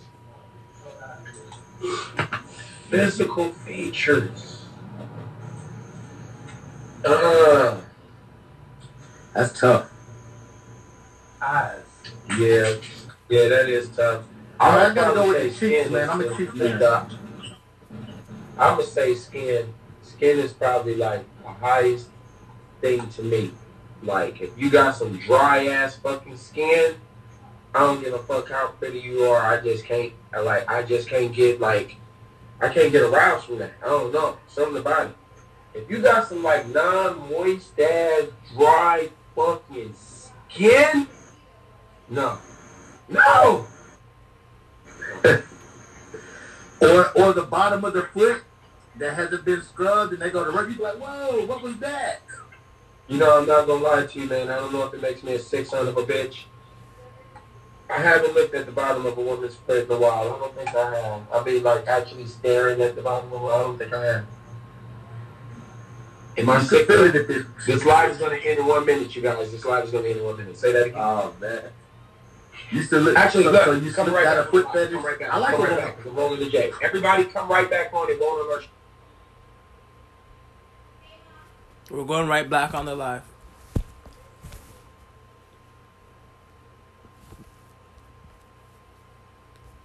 Physical features. Uh, That's tough. Eyes. Yeah, yeah, that is tough. Right, I gotta go with the say cheeks, skin man. I'm a the- cheek the man. doc- I would say skin. Skin is probably like the highest thing to me. Like, if you got some dry ass fucking skin, I don't give a fuck how pretty you are. I just can't. I like. I just can't get like. I can't get aroused from that. I don't know. Something about it. If you got some like non-moist ass, dry fucking skin, no, no. Or or the bottom of the foot that hasn't been scrubbed and they go to work, you be like, whoa, what was that? You know, I'm not gonna lie to you, man. I don't know if it makes me a sick son of a bitch. I haven't looked at the bottom of a woman's foot in a while. I don't think I have. I mean, like actually staring at the bottom of. I don't think I have. Am I sick? can feel it if it's This live is gonna end in one minute, you guys. This live is gonna end in one minute. Say that again. Oh man. You still look Actually, so, look, so you come right got a foot Come fetish? right back. I like come it. right back. The rolling the J. Everybody, come right back on it. Rolling our We're going right back on the live.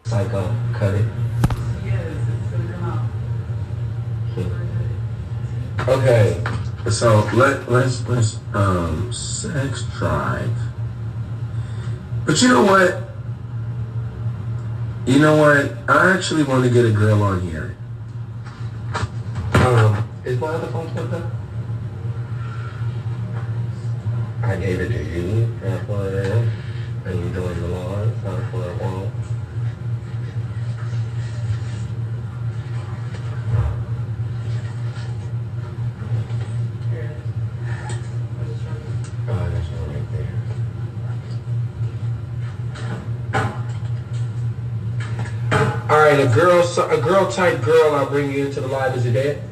Psycho, cut it. Okay, so let let's let's um sex drive. But you know what? You know what? I actually want to get a girl on here. Um, is my other phone plugged up? I gave it to you. That's what it is. And you joined the want. Oh, that's one right there. All right, a girl, a girl type girl. I'll bring you into the live. Is it dead?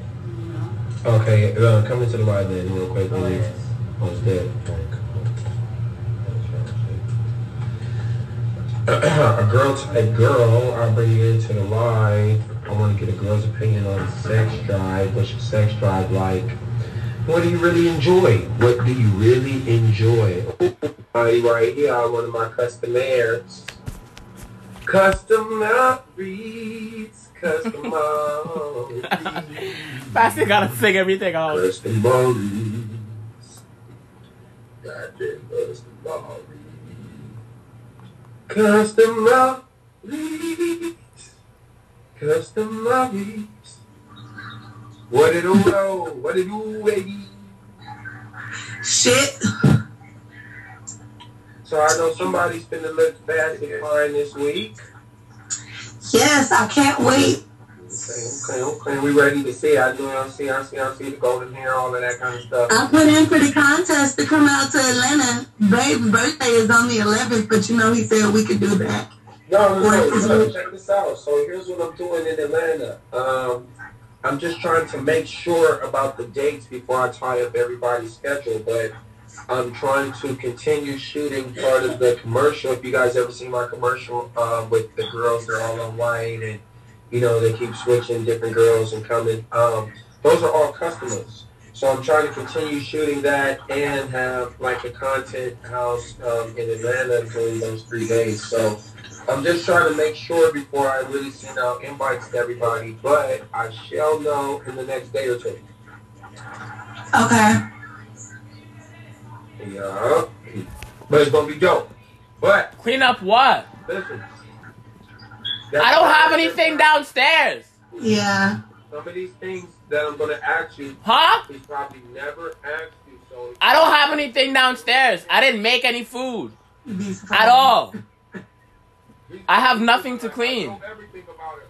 Okay, uh, come into the live then, real quick. Oh, yes. Oh, it's dead. a girl type girl. I'll bring you into the live. I want to get a girl's opinion on sex drive. What's your sex drive like? What do you really enjoy? What do you really enjoy? Right, right here, one of my customers. Customer reads, customer Bastard gotta sing everything out. Customer reads. Goddamn customer reads. Customer reads. Customer reads. What it do, though? What it do, baby? Shit. So I know somebody's going to look fast and fine this week. Yes, I can't wait. Okay, okay, okay. We ready to see. I know I see, I see, I see the golden hair, all of that kind of stuff. I put in for the contest to come out to Atlanta. Babe's birthday is on the 11th, but you know he said we could do that. No, no, no. Check this out. So here's what I'm doing in Atlanta. Um, I'm just trying to make sure about the dates before I tie up everybody's schedule, but I'm trying to continue shooting part of the commercial. If you guys ever seen my commercial um, with the girls, they're all on white and, you know, they keep switching different girls and coming. Um, those are all customers. So I'm trying to continue shooting that and have like a content house um, in Atlanta during those three days. So I'm just trying to make sure before I really send out invites to everybody, but I shall know in the next day or two. Okay. Yeah. But it's gonna be dope. But Clean up what? listen. I don't have anything downstairs. Yeah. Some of these things that I'm gonna ask you, Huh? he's probably never asked you. So I don't have anything downstairs. I didn't make any food at all. I have nothing to clean. I know everything about it.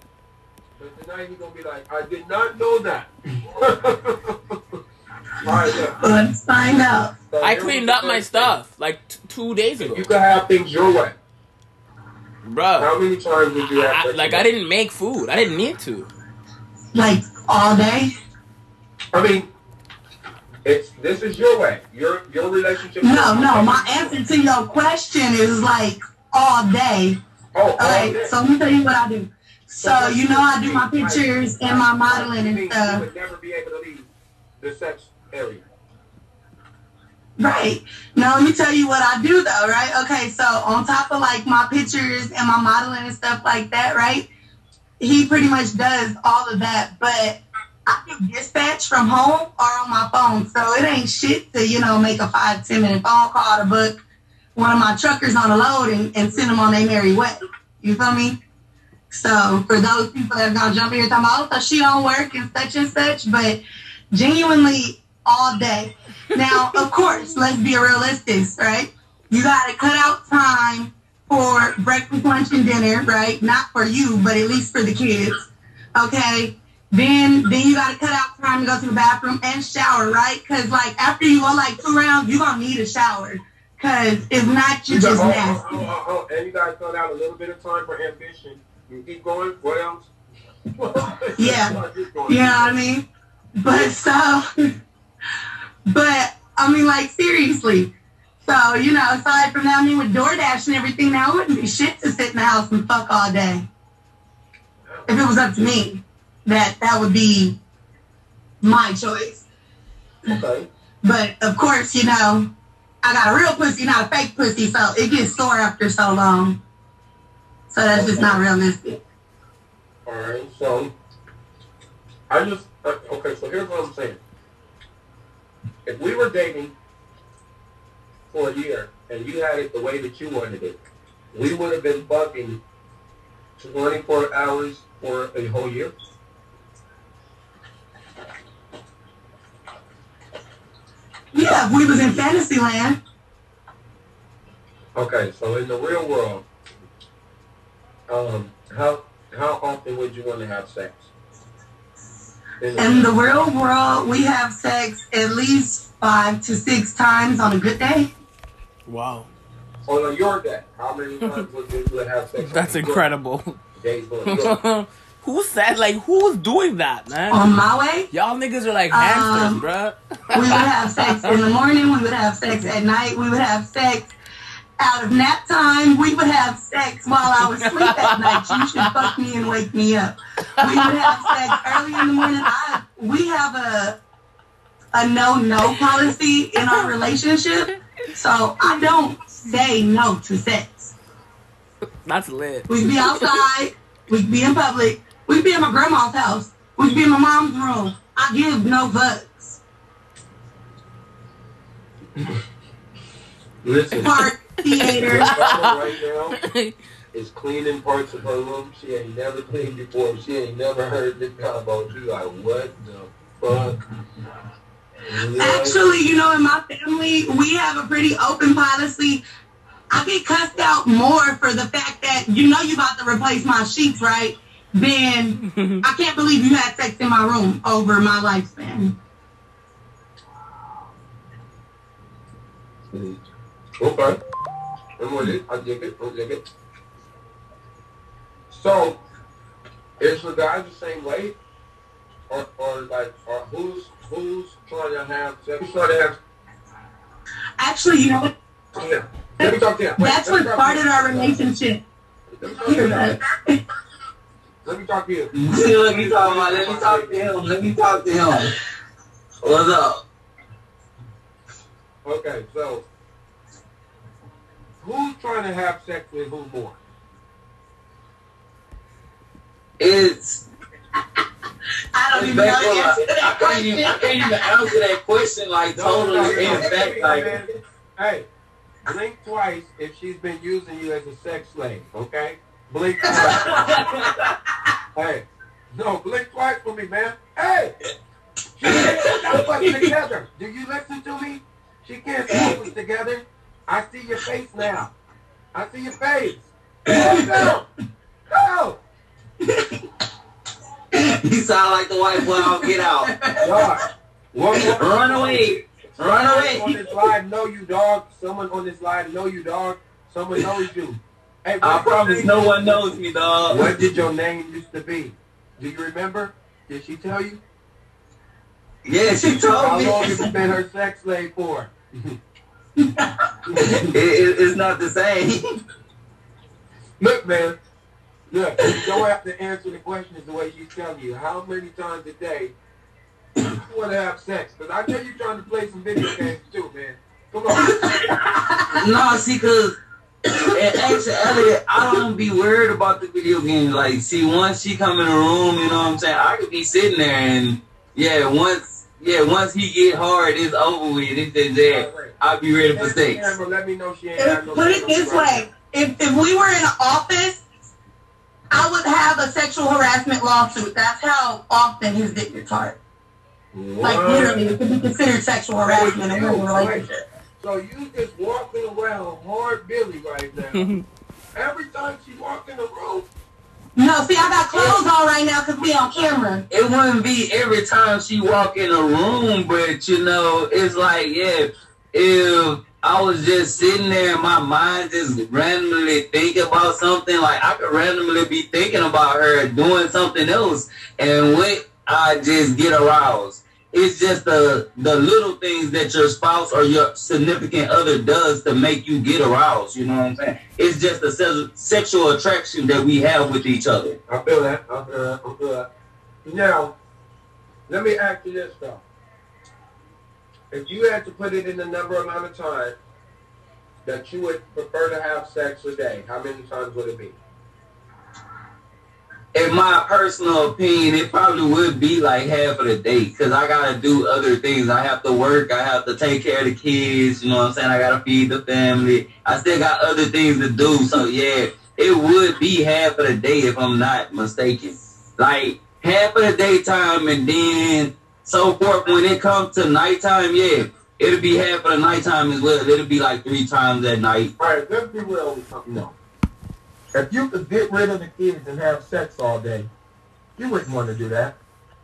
But tonight he's gonna be like, I did not know that. All right, look. Let's find out. I cleaned up my stuff like t- two days ago, You can have things your way. bro. How many times did you have I, sex like I didn't make food. I didn't need to. Like all day? I mean, it's this is your way. Your your relationship. No, no. My answer to your question is like all day. Oh, all All right. day. So let me tell you what I do. So you know I do my pictures and my modeling and You stuff. would never be able to leave the sex area. Right. Now let me tell you what I do though, right? Okay, so on top of like my pictures and my modeling and stuff like that, right? He pretty much does all of that, but I do dispatch from home or on my phone, so it ain't shit to you know make a five ten minute phone call to book one of my truckers on a load and, and send them on their merry way. You feel me? So for those people that are gonna jump here talking about, oh, so she don't work and such and such, but genuinely all day. Now, of course, let's be realistic, right? You gotta cut out time for breakfast, lunch, and dinner, right? Not for you, but at least for the kids. Okay. Then then you gotta cut out time to go to the bathroom and shower, right? Cause like after you go like two rounds, you gonna need a shower. Cause if not, you got- just oh, nasty. oh, oh, and you guys cut out a little bit of time for ambition. You keep going. What else? Yeah. Going. You know what I mean? But so, but I mean, like seriously. So you know, aside from that, I mean, with DoorDash and everything, now it wouldn't be shit to sit in the house and fuck all day. If it was up to me, that that would be my choice. Okay. But of course, you know, I got a real pussy, not a fake pussy, so it gets sore after so long. So that's just not realistic. All right. So I just uh, okay. So here's what I'm saying. If we were dating for a year and you had it the way that you wanted it, we would have been fucking 24 hours for a whole year. Yeah, we was in fantasy land. Okay, so in the real world, um, how how often would you want to have sex? In the- real world, we have sex at least five to six times on a good day. Wow. on your day, how many times would you have sex? That's incredible. Days Who said like who's doing that, man? On my way, Y'all niggas are like hamsters, Um, bruh. we would have sex in the morning. We would have sex at night. We would have sex out of nap time. We would have sex while I was asleep at night. You should fuck me and wake me up. We would have sex early in the morning. I, we have a a no no policy in our relationship, so I don't say no to sex. That's lit. We'd be outside. We'd be in public. We'd be in my grandma's house. We'd be in my mom's room. I give no fucks. Listen, Park, theater. right now is cleaning parts of her room. She ain't never cleaned before. She ain't never heard this combo. She like, what the fuck? Actually, you know, in my family, we have a pretty open policy. I get cussed out more for the fact that you know you about to replace my sheets, right? Then I can't believe you had sex in my room over my lifespan. Okay. I'm with it. I dig it. It. So, is the guy the same way? Or, or like, or who's who's trying to have sex? Who's trying to have? Actually, you know what? Yeah. Let me talk to him. Wait, That's what me talk to started our relationship. Let me talk to Hear him. Let me talk to you. See, let me talk about. Let me talk to him. Let me talk to him. What's up? Okay, so who's trying to have sex with who more? It's. I don't even know Back answer to I can't even. I can't even answer that question like totally. In fact, like. Hey, blink twice if she's been using you as a sex slave, okay? Blink twice. hey, no, blink twice for me, man. Hey! She can't put that fucking together. Do you listen to me? She can't put us together. I see your face now. I see your face. Go! Go! You sound like the white boy on Get Out. Dog. One more- Run away. Run Someone on away. this live know you, dog. Someone on this live know you, dog. Someone knows you. Hey, I promise no one knows me, dog. What did your name used to be? Do you remember? Did she tell you? Yeah, she How told me. long have you been her sex slave for? It, it, it's not the same. Look, man. Look, you don't have to answer the questions the way she's telling you. How many times a day you want to have sex? Because I know you're trying to play some video games too, man. Come on. no, see, cause and actually, I don't be worried about the video game. Like, see, once she come in the room, you know what I'm saying? I could be sitting there and yeah, once yeah, once he get hard, it's over with. It's just that I'll be ready for sex. Let me know she ain't If- no put it this way: if if we were in an office, I would have a sexual harassment lawsuit. That's how often his dick gets hard. Like literally, it could be considered sexual oh, harassment in a relationship. So you just walking around hard Billy right now. Every time she walk in the room, No, see, I got clothes on right now because we on camera. It wouldn't be every time she walk in a room, but you know, it's like yeah, if I was just sitting there and my mind just randomly thinking about something, like I could randomly be thinking about her doing something else, and what I just get aroused. It's just the the little things that your spouse or your significant other does to make you get aroused. You know what I'm saying? It's just the se- sexual attraction that we have with each other. I feel that. I feel that. I feel that. Now, let me ask you this though. If you had to put it in the number amount of time that you would prefer to have sex a day, how many times would it be? in my personal opinion, it probably would be like half of the day because I gotta do other things. I have to work. I have to take care of the kids. You know what I'm saying? I gotta feed the family. I still got other things to do. So yeah, it would be half of the day if I'm not mistaken. Like half of the daytime and then so forth. When it comes to nighttime, yeah, it'll be half of the nighttime as well. It'll be like three times at night. All right, let's be real with something. If you could get rid of the kids and have sex all day, you wouldn't want to do that.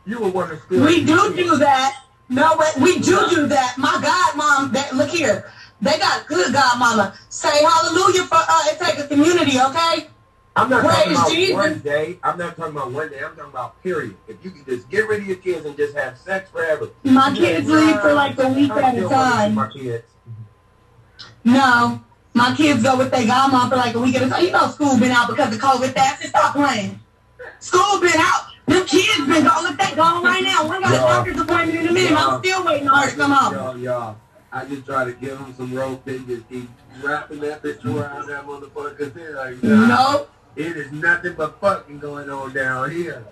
You would want to still. We do do that. No, but we do do that. My godmom, that look here, they got good God, godmama. Say hallelujah for uh, it take a community, okay? I'm not talking about Jesus. one day. I'm not talking about one day. I'm talking about period. If you can just get rid of your kids and just have sex forever. My kids leave for like a week at a time. My kids. No, my kids go with their godmom for like a week at a time. You know, school been out because of COVID. That's it. Stop playing. School been out. The kids been gone. Look, they gone right now. We got a doctor's appointment in a minute. I'm still waiting on her to come home. Y'all, y'all. I just try to give them some rope. They just keep wrapping that bitch around that motherfucker. They're like, Nope. It is nothing but fucking going on down here.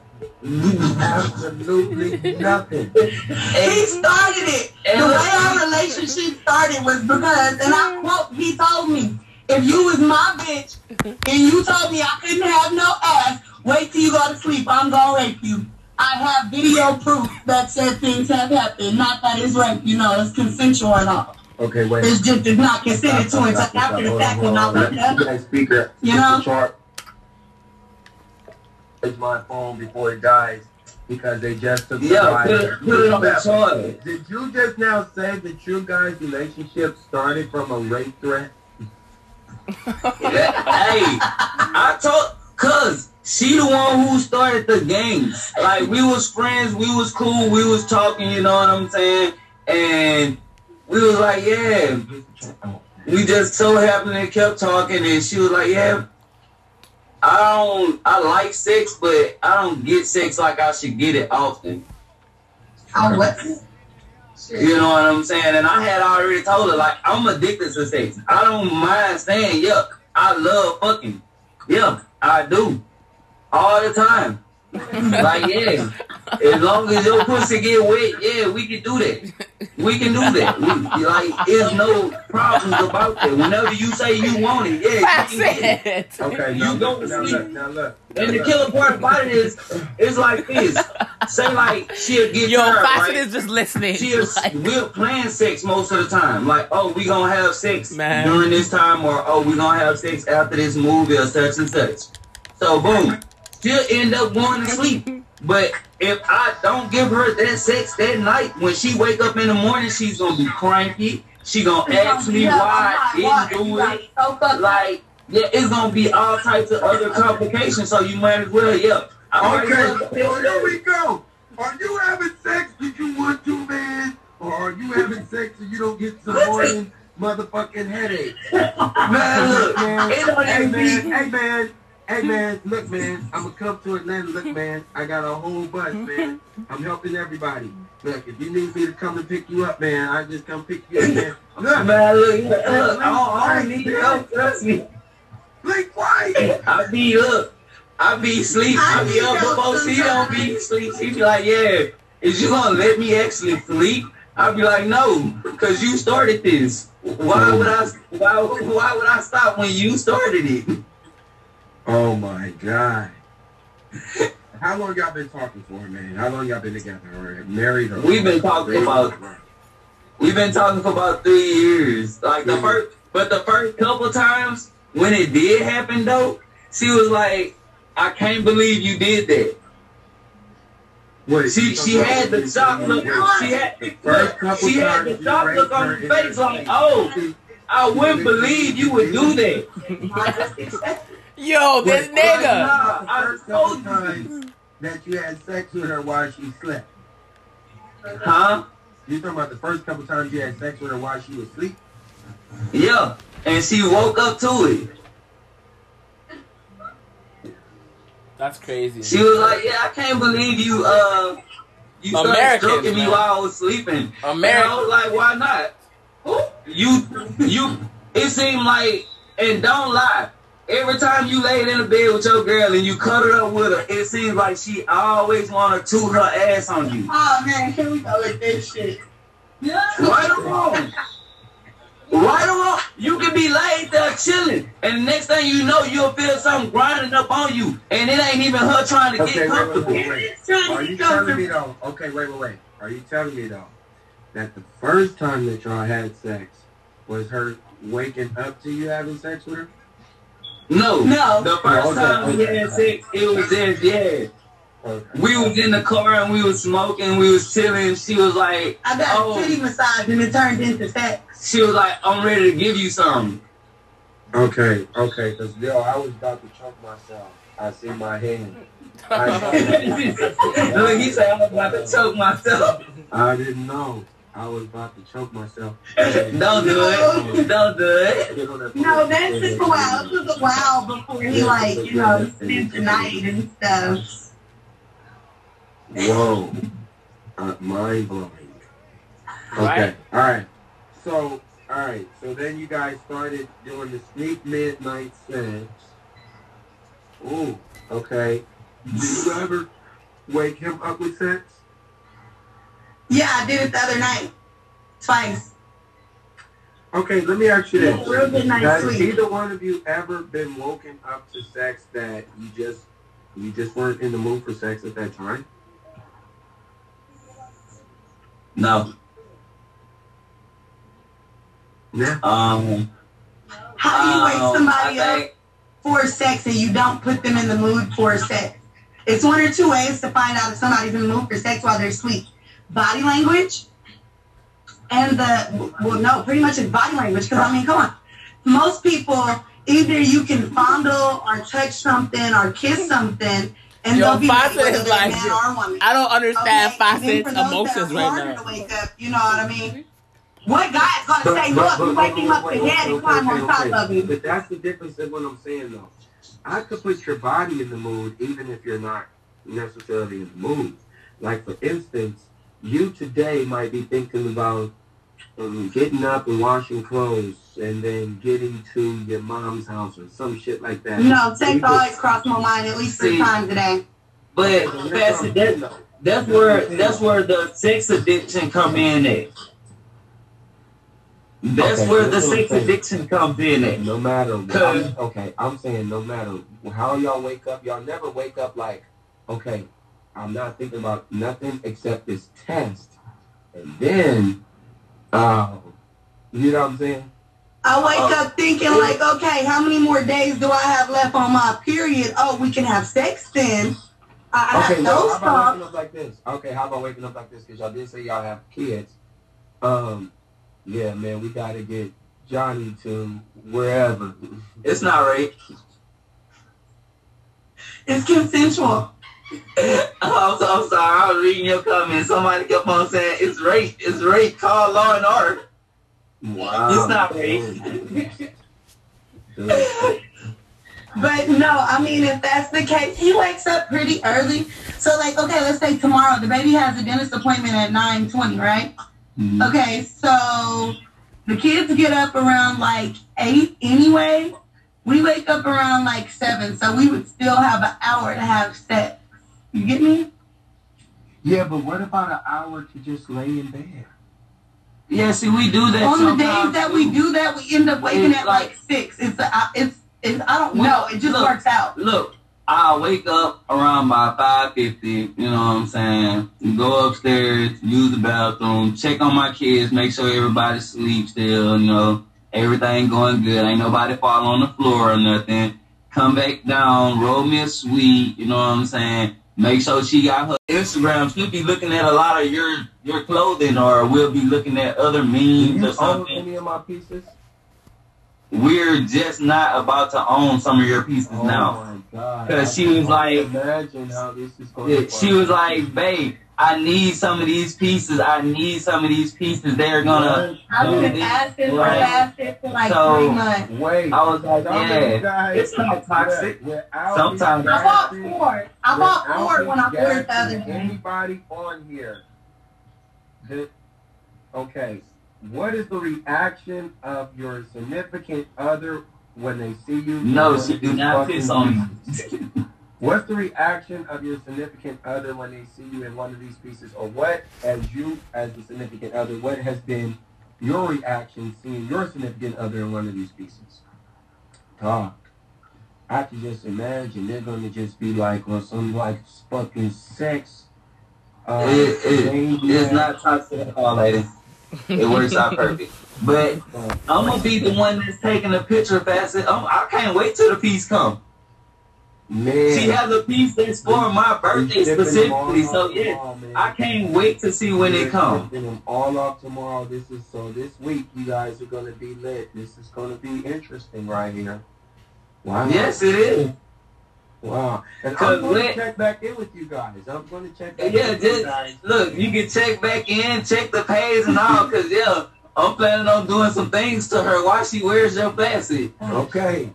Absolutely nothing. He started it. The way our relationship started was because, and I quote, he told me, if you was my bitch and you told me I couldn't have no ass, wait till you go to sleep. I'm gonna rape you. I have video proof that said things have happened. Not that it's rape, you know, it's consensual and all. Okay, wait. It's just it's not consented to until after the fact and not like that. That speaker, You Mr. know? Sharp, is my phone before it dies because they just took the Yeah, put it- put it on the charger. Did you just now say that your guys' relationship started from a rape threat? hey, I told, cause she the one who started the game. Like we was friends, we was cool, we was talking, you know what I'm saying? And we was like, yeah. We just so happened and kept talking, and she was like, yeah. I don't, I like sex, but I don't get sex like I should get it often. Oh, what? You know what I'm saying? And I had already told her, like, I'm addicted to sex. I don't mind saying, yuck. I love fucking. Yeah, I do. All the time. Like, yeah. As long as your pussy get wet, yeah, we can do that. We can do that. We, like, there's no problems about that. Whenever you say you want it, yeah, you can get it. Okay, You now, go look, to now sleep. look, now look. And the killer part about it is, it's like this. Say like she'll get Yo, tired, Facet right? is just listening. She'll, we're playing sex most of the time. Like, oh, we gonna have sex Man. during this time, or oh, we gonna have sex after this movie, or such and such. So boom, she'll end up going to sleep. But if I don't give her that sex that night, when she wake up in the morning, she's gonna be cranky. She gonna ask me why I didn't do it. Like, yeah, it's gonna be all types of other complications. So you might as well, yeah. I might Okay, well- here we go. Are you having sex because you want to, man? Or are you having sex so you don't get some morning motherfucking headache? Man, look, man. it Hey, man. Hey, man. Hey, man. Look, man. I'm going to come to Atlanta. Look, man. I got a whole bus, man. I'm helping everybody. Look, if you need me to come and pick you up, man, I just come pick you up, man. Look. Man, look, look, look, I don't, I don't need help, trust me. Be quiet. I be up. I be sleep. I be up before she don't be sleep. She be like, yeah, is you gonna let me actually sleep? I'd be like, no, because you started this. Why would I? Why, why would I stop when you started it? Oh my god. How long y'all been talking for, man? How long y'all been together or married or We've been talking about. We've been talking for about three years. Like the first, but the first couple times when it did happen though, she was like, "I can't believe you did that." Wait, She she had the shock look. She had First couple she had the shock look on her face, like, "Oh, I wouldn't believe you would do that." Yo, this Wait, nigga. The first times that you had sex with her while she slept. Huh? You talking about the first couple times you had sex with her while she was asleep? Yeah, and she woke up to it. That's crazy. She was like, "Yeah, I can't believe you. Uh, you started stroking me while I was sleeping." And I was like, "Why not?" You, you. It seemed like, and don't lie. Every time you laid in the bed with your girl and you cuddled up with her, it seems like she always want to toot her ass on you. Oh man, here we go with this shit. Yeah. Right or wrong? Right or wrong? You can be laid there chilling, and the next thing you know, you'll feel something grinding up on you, and it ain't even her trying to Okay, get wait, wait, comfortable. wait, wait. Are you telling me though? Okay, wait, wait, wait. Are you telling me though that the first time that y'all had sex was her waking up to you having sex with her? No, No. The first time we had sex, it was just yeah. Okay. We was in the car and we was smoking, we was chilling. She was like, I got Oh. a titty massage and it turned into sex. she was like, I'm ready to give you some. Okay, okay, because yo, I was about to choke myself. I see my hand. I, Look, he said I'm about to choke myself. I didn't know. I was about to choke myself. Don't do it. Don't do it. Get on that No, phone. that took a while. It took a while before he like, you know, spent the night and stuff. Whoa. Uh, mind blowing. Okay. Right. All right. So, all right. So then you guys started doing the sneak midnight sex. Ooh. Okay. Did you ever wake him up with sex? Yeah, I did it the other night. Twice. Okay. Let me ask you this: Yeah, real good night's Has sleep. either one of you ever been woken up to sex that you just you just weren't in the mood for sex at that time? No. Yeah. Um. How do you wake um, somebody I up for sex and you don't put them in the mood for sex? It's one or two ways to find out if somebody's in the mood for sex while they're asleep. Body language and the, well, no, pretty much it's body language because, I mean, come on. Most people, either you can fondle or touch something or kiss something and Yo, they'll be Fawcett whether is like- man or woman. I don't understand Okay, and Fawcett's for those that emotions right now. to wake up, you know what I mean? Mm-hmm. What guy's gonna say, look, you wake him up to head and climb on top of him? But that's the difference in what I'm saying, though. I could put your body in the mood even if you're not necessarily in the mood. Like, for instance, you today might be thinking about um, getting up and washing clothes and then getting to your mom's house or some shit like that. No, You sex could- always crossed my mind at least three times a day. But Pastor, that, that's where that's where the sex addiction come in at. That's Okay, where the that's what I'm sex saying. addiction comes in at. No matter, Cause- I'm, okay, I'm saying no matter how y'all wake up, y'all never wake up like, okay, I'm not thinking about nothing except this test, and then, uh, you know what I'm saying? I wake Oh. up thinking like, okay, how many more days do I have left on my period? Oh, we can have sex then. I I Okay, have no, no how about waking up like this? Okay, how about waking up like this? Because y'all did say y'all have kids. Um, yeah, man, we gotta get Johnny to wherever. It's not rape. It's consensual. I'm, so, I'm sorry. I was reading your comments. Somebody kept on saying it's rape. It's rape. Call law and order. Wow. It's not rape. But no, I mean, if that's the case, he wakes up pretty early. So like, okay, let's say tomorrow the baby has a dentist appointment at nine twenty, right? Mhm. Okay, so the kids get up around like eight anyway. We wake up around like seven, so we would still have an hour to have sex. You get me? Yeah, but what about an hour to just lay in bed? Yeah, see, we do that On the days that too. we do that, we end up waking It's at like six. It's a, I- it's, it's I don't know. It just Look, works out. Look, I wake up around by five fifty. You know what I'm saying? Go upstairs, use the bathroom, check on my kids, make sure everybody sleeps still. You know, everything going good. Ain't nobody fall on the floor or nothing. Come back down, roll me a sweet. You know what I'm saying? Make sure she got her Instagram. She'll be looking at a lot of your your clothing, or we'll be looking at other memes or something. any of my pieces? We're just not about to own some of your pieces Oh now. my god! Cause she was like, imagine how this is going. Yeah, she was like, babe, I need some of these pieces. I need some of these pieces. They're gonna. I've been this." asking for Right. asking for like So- three months. Wait, I was like, some of you yeah, guys, it's not toxic. without Sometimes- I bought four. I bought four when I ordered the other day. Anybody on here? that- okay, what is the reaction of your significant other when they see you? No, one she do not fucking piss on me. What's the reaction of your significant other when they see you in one of these pieces, or what, as you as the significant other, what has been your reaction seeing your significant other in one of these pieces? Talk. I can just imagine they're gonna just be like on some like fucking sex. Uh, It, it, it's not toxic at all, lady. It works out perfect. But I'm gonna be the one that's taking the picture fast. I'm, I can't wait till the piece come. Man, She has a piece that's for my birthday We shipping them all specifically. So yeah, tomorrow. I can't wait to see when We're it come. shipping them all off tomorrow. This is so. This week, you guys are gonna be lit. This is gonna be interesting right here. Wow. Yes, it is. Wow. And I'm going to check back in with you guys. I'm going to check back Yeah, in just guys. look. You can check back in, check the page and all. Cause yeah, I'm planning on doing some things to her while she wears your glasses. Okay.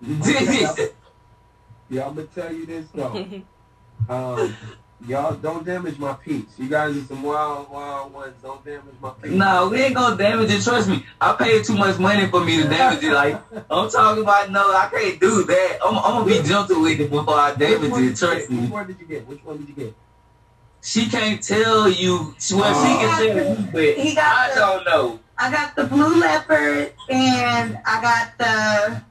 Yeah, I'm gonna tell you this though. Um, y'all don't damage my peeps. You guys are some wild, wild ones. Don't damage my peeps. No, we ain't gonna damage it. Trust me, I paid too much money for me to damage it. Like I'm talking about, no, I can't do that. I'm, I'm gonna be gentle with it before I damage it. Trust get? Which one did you get? Which one did you get? She can't tell you. Well, she can tell you, but He got I the- don't know. I got the blue leopard and I got the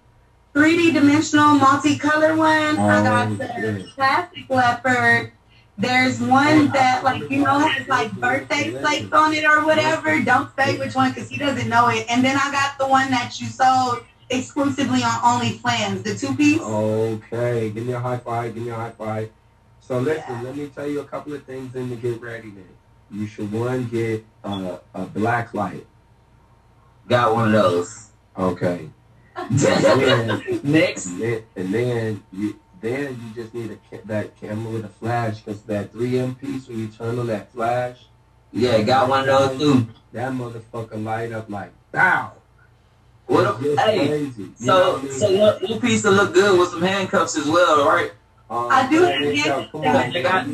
3D dimensional multicolor one. I got the Okay. plastic leopard. There's one that like you know has like birthday plates on it or whatever. Don't say which one because he doesn't know it. And then I got the one that you sold exclusively on OnlyFans, the two piece. Okay, give me a high five. Give me a high five. So listen, let me tell you a couple of things then to get ready. Then you should one get uh, a black light. Got one of those. Okay. And then, Next. and then, and then you then you just need a that camera with a flash because that 3M piece when you turn on that flash, Yeah, got one of those too. that motherfucker light up like bow. What a, hey, crazy. You know so what I mean? so your, your piece to look good with some handcuffs as well, right? Um, I do man, have it's handcuffs up. Come that They got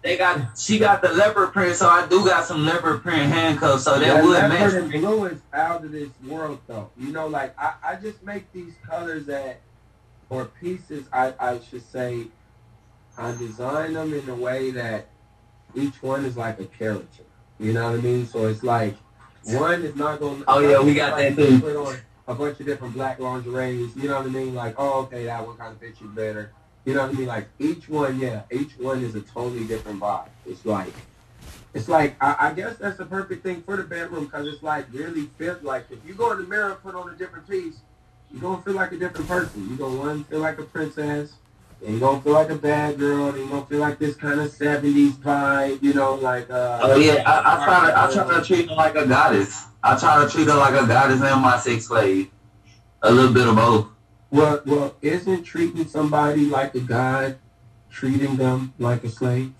they got she got the leopard print, so I do got some leopard print handcuffs, so that, That would leopard match. and blue is out of this world, though. You know, like I, I just make these colors that, or pieces, I, I should say, I design them in a way that each one is like a character. You know what I mean? So it's like one is not going. to Oh, yeah, we got that too. Put on a bunch of different black lingerie. You know what I mean? Like, oh, okay, that one kind of fits you better. You know what I mean? Like each one, yeah, each one is a totally different vibe. It's like it's like I, I guess that's the perfect thing for the bedroom because it's like really feels like if you go in the mirror and put on a different piece, you're gonna feel like a different person. You're gonna one feel like a princess, and you're gonna feel like a bad girl, and you're gonna feel like this kind of seventies vibe, you know, like uh Oh yeah, I, I try to I try to treat her like a goddess. I try to treat her like a goddess and my sex slave. A little bit of both. Well well isn't treating somebody like a god treating them like a slave?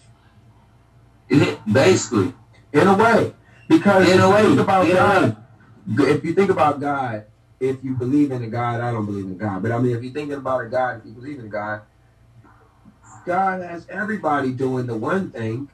Basically. In a way. Because In if a way, think about God, if you think about God, if you believe in a God, I don't believe in God, but I mean, if you're thinking about a God, if you believe in God, God has everybody doing the one thing,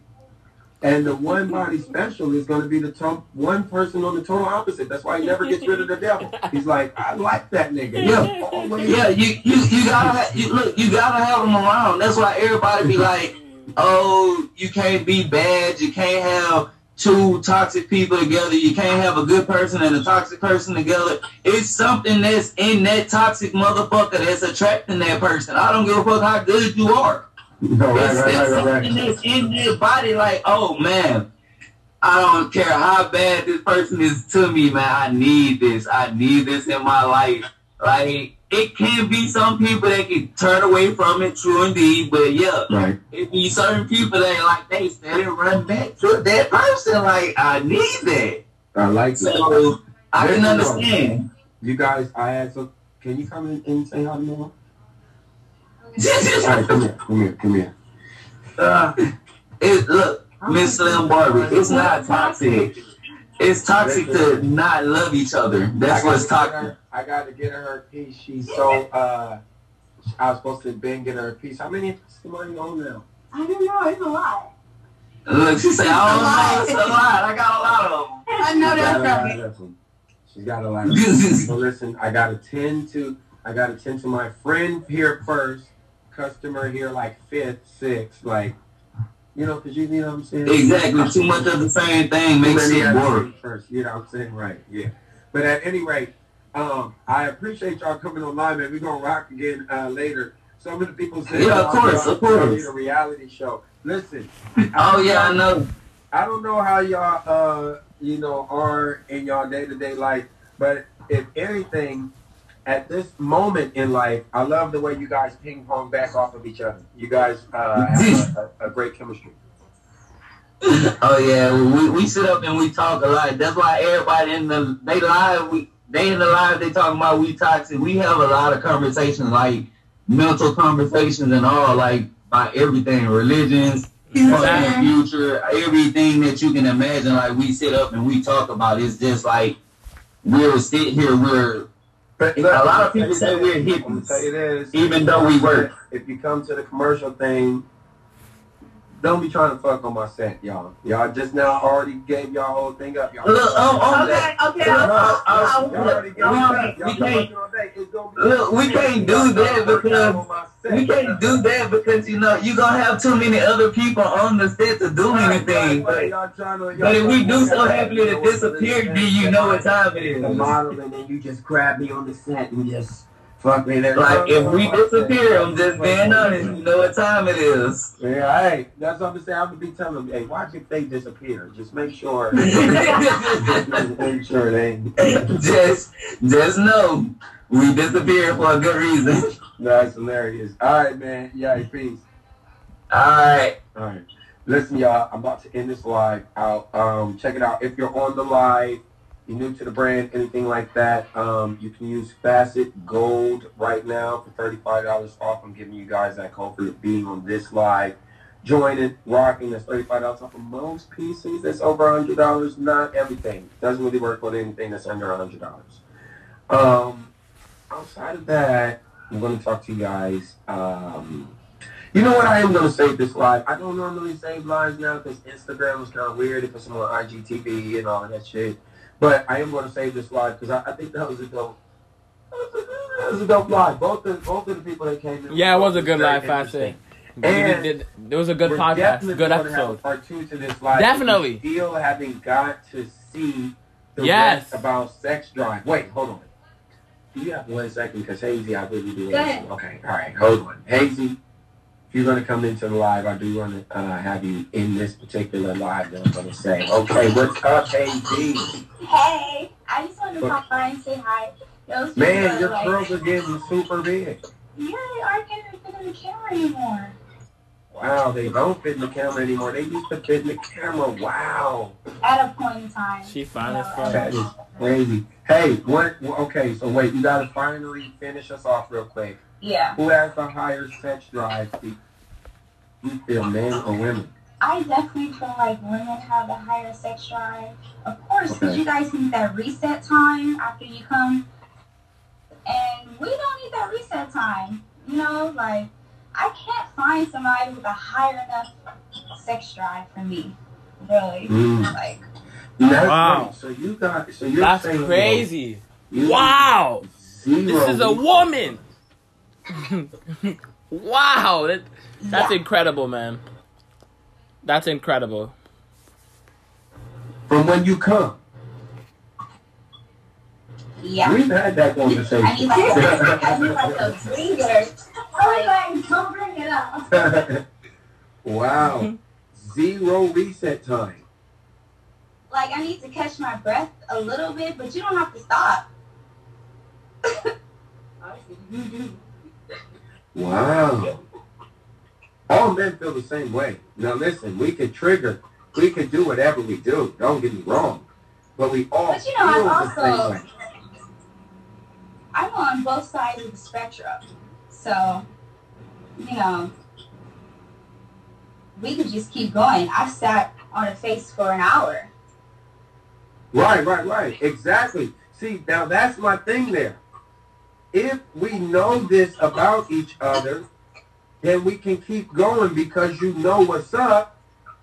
and the one body special is going to be the to- one person on the total opposite. That's why he never gets rid of the devil. He's like, I like that nigga. Yeah. always. Yeah, you, you, you gotta ha- you, look. You gotta have them around. That's why everybody be like, oh, you can't be bad. You can't have two toxic people together. You can't have a good person and a toxic person together. It's something that's in that toxic motherfucker that's attracting that person. I don't give a fuck how good you are. No, right, It's, right, right, right, that's in their body. Like, oh man, I don't care how bad this person is to me, man. I need this. I need this in my life. Like, it can be some people that can turn away from it, true indeed. But yeah, Right. it be certain people that like they steady run back to that person. Like, I need that. I like. So I can Listen, though, understand. You guys, I some. Can you come in and say hi to Mama? All right, come here, come here, come here. Uh, it look, Miss Slim Barbie, it's not toxic. It's toxic to not love each other. That's I what's gotta get toxic. I got to get her a piece. She's so. uh I was supposed to been get her a piece. How many testimony you on now? I don't know. It's a lot. Look, she said, I don't know, it's a lot. I got a lot of them. I know She's got that's a lot right. of them. She's got a lot of them. So listen, I got to tend to. I got to tend to my friend here first, customer here like fifth, sixth, like. You know, because you, you know what I'm saying? Exactly. Too much of the same thing makes it work. First, you know what I'm saying? Right, yeah. But at any rate, um, I appreciate y'all coming online, man. We're to rock again uh, later. Of the people say, Yeah, of course, of course. need a reality show. Listen. Oh, yeah, I know. I don't know how y'all, uh, you know, are in y'all day-to-day life, but if anything, at this moment in life, I love the way you guys ping pong back off of each other. You guys uh, have a, a, a great chemistry. Oh yeah, we, we sit up and we talk a lot. That's why everybody in the they live we they in the live they talking about we toxic. We have a lot of conversations like mental conversations and all like about everything, religions, fucking future, everything that you can imagine. Like we sit up and we talk about. It's just like we'll sit here. We're A lot of people say we're I'm gonna tell you hippies, even though we work. If you come to the commercial thing, don't be trying to fuck on my set, y'all. Y'all just now already gave y'all whole thing up. Y'all Look, um, um, Okay, okay. Look, I'll- I'll- I'll- Y'all already we- up. we can't- working all day. It's gonna Look, we can't do that because we can't do that because you know you gonna have too many other people on the set to do anything. But, Y'all trying to- but if we do so happily to disappear, then you know what time it is. the model, and then you just grab me on the set and just fuck me. Like if we disappear, I'm just being honest. You know what time it is. Yeah, hey, that's what I'm saying. I'm gonna be telling them, hey, watch if they disappear. Just make sure. make sure they. just, just know we disappear for a good reason. That's hilarious. All right, man. Yeah, peace. All right. All right. Listen, y'all, I'm about to end this live out. Um, check it out. If you're on the live, you're new to the brand, anything like that, um, you can use Facet Gold right now for $35 off. I'm giving you guys that code for being on this live. Joining, rocking, that's $35 off of most pieces. That's over $100. Not everything. Doesn't really work with anything that's under $100. Um, outside of that, I'm going to talk to you guys. Um, you know what? I am going to save this live. I don't normally save lives now because Instagram was kind of weird. It puts them on IGTV and all that shit. But I am going to save this live because I, I think that was a dope. That was a dope live. Both the both of the people that came in. Yeah, it was a good live, I say. And did- It was a good we're podcast, definitely good gonna have a episode. Part two to this live. Definitely. If you Still having got to see the Yes. rest about sex drive. Wait, hold on. Do you have one second? Because Hazy, I really do. Go ahead. Okay, all right, hold on. Hazy, if you're going to come into the live, I do want to uh, have you in this particular live that I'm going to say. Okay, what's up, Hazy? Hey, I just wanted to pop by and say hi. Those Man, your like, curls are getting super big. Yeah, they aren't getting fit in the camera anymore. Wow, they don't fit in the camera anymore. They used to fit in the camera. Wow. At a point in time. She finally you as know. That is crazy. Hey, what? Okay, so wait, you gotta finally finish us off real quick. Yeah. Who has the higher sex drive? Do you feel men or women? I definitely feel like women have a higher sex drive. Of course, because Okay. you guys need that reset time after you come. And we don't need that reset time. You know, like, I can't find somebody with a higher enough sex drive for me. Really. Mm. Like, That's Wow. right. So you got. So you're That's saying crazy. you- Wow. Zero. This is a woman. wow. That, that's incredible, man. That's incredible. From when you come. Yeah. We've had that conversation. I need like, I need like a breather. Oh like, don't bring it up. wow. Zero reset time. Like, I need to catch my breath a little bit, but you don't have to stop. Wow. All men feel the same way. Now listen, we can trigger, we can do whatever we do. Don't get me wrong. But we all But you know, feel I'm also-. I'm on both sides of the spectrum. So, you know, we could just keep going. I sat on a face for an hour. Right, right, right. Exactly. See, now that's my thing there. If we know this about each other, then we can keep going because you know what's up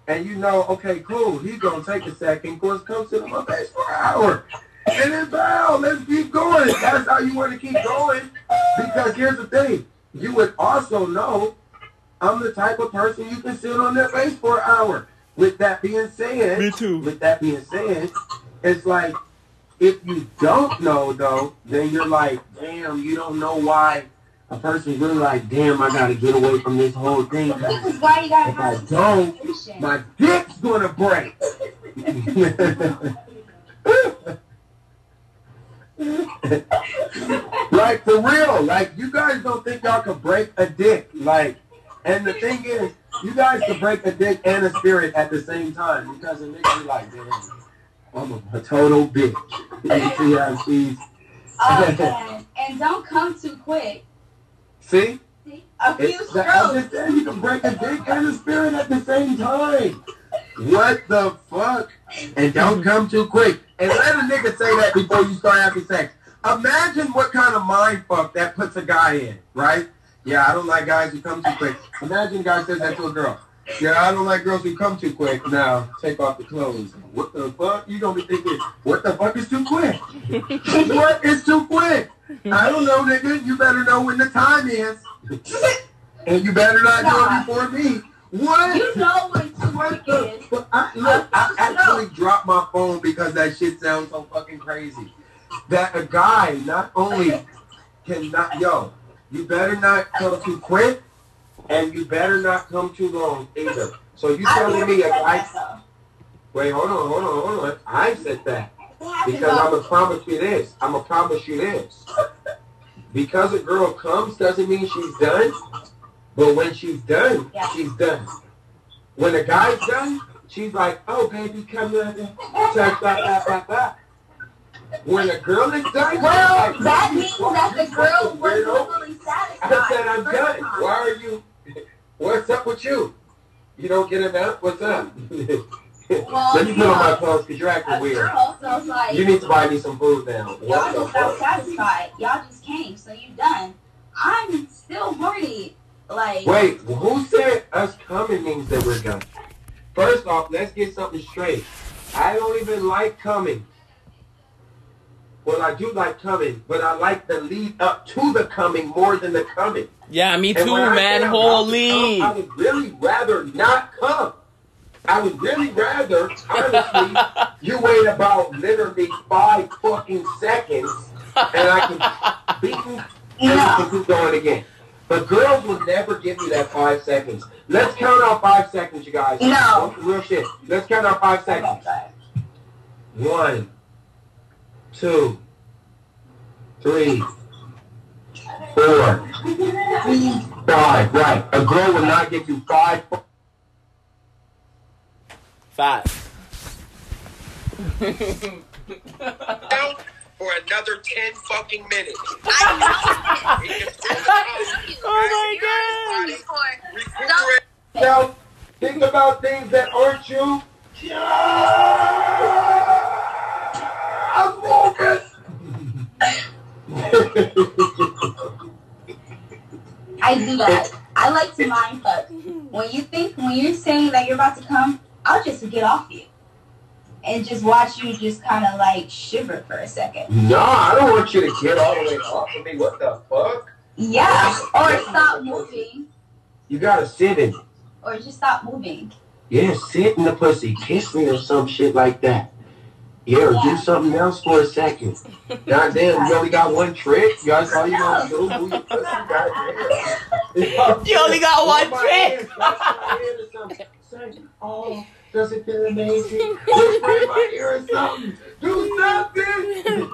and you know, okay, cool, he's going to take a second. Course, come sit on my face for an hour. And then, bow, let's keep going. That's how you want to keep going. Because here's the thing. You would also know I'm the type of person you can sit on their face for an hour. With that being said, Me too. With that being said, it's like if you don't know though, then you're like, damn, you don't know why a person's really like, damn, I gotta get away from this whole thing. This is why you gotta If I don't, my dick's gonna break. like for real, like you guys don't think y'all can break a dick, like, and the thing is, you guys can break a dick and a spirit at the same time because it makes you like, damn, I'm a, total bitch. You see how Oh. And don't come too quick. see? A few It's, that, I'm just saying you can break a dick and a spirit at the same time. What the fuck? And don't come too quick. And let a nigga say that before you start having sex. Imagine what kind of mind fuck that puts a guy in, right? Yeah, I don't like guys who come too quick. Imagine a guy says that to a girl. Yeah, I don't like girls who come too quick. Now, take off the clothes. What the fuck? You gonna be thinking, what the fuck is too quick? what is too quick? I don't know, nigga. You better know when the time is. and you better not do it before me. What? You know when to work is. But I, look, I actually dropped my phone because that shit sounds so fucking crazy. That a guy not only cannot, yo, you better not come too quick, and you better not come too long either. So you telling me a said guy? Wait, hold on, hold on, hold on. I said that because I'm gonna promise you this. I'm gonna promise you this. Because a girl comes doesn't mean she's done. But when she's done, Yeah. she's done. When a guy's done, she's like, "Oh, baby, come on." Blah, blah, blah, blah, blah. When a girl is done, Well, like, that means that the girl was weirdo. fully satisfied. I said, I'm the first done. time. Why are you? What's up with you? You don't get enough? What's up? Well, Let me you put on my clothes because you're acting weird. girl like You need to buy me some food now. y'all just satisfied. Y'all just came, so you're done. I'm still horny. Like, Wait, who said us coming means that we're done? First off, let's get something straight. I don't even like coming. Well, I do like coming, but I like the lead up to the coming more than the coming. Yeah, me And too, man. I'm about to Holy. come, I would really rather not come. I would really rather, honestly, you wait about literally five fucking seconds and I can beat you and you can keep going again. But girls will never give you that five seconds. Let's count out five seconds, you guys. No. Real shit. Let's count out five seconds. One, two, three, four, five. Right. A girl will not give you five. Five. for another 10 fucking minutes. Oh my Recuperate yourself. Think about things that aren't you. I'm I do that. I like to mind fuck. When you think, when you're saying that you're about to come, I'll just get off you. And just watch you just kind of like shiver for a second. No, I don't want you to get all the way off of me. What the fuck? Yeah. Or stop moving. You gotta sit in. Or just stop moving. Yeah, sit in the pussy, kiss me or some shit like that. Yeah, or do something else for a second. Goddamn, you only got one trick? That's all you gonna do? Move your pussy, goddamn. You only got one trick. hand, scratch my hand or something. Say, oh, does it feel amazing? Whisper in my ear or something. Do something.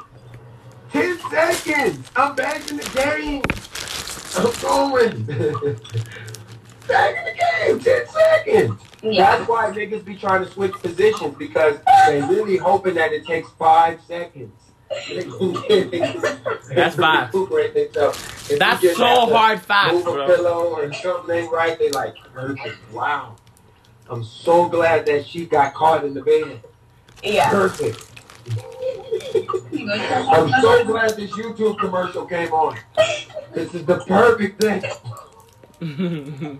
Ten seconds. I'm back in the game. I'm going. back in the game. Ten seconds. Yeah. That's why niggas be trying to switch positions because they really hoping that it takes five seconds. That's fast. Recuperate themselves. If you That's just so have to hard fast, Move a bro. pillow or something ain't right. They like perfect. Wow. I'm so glad that she got caught in the bed. Yeah. Perfect. I'm so glad this YouTube commercial came on. This is the perfect thing.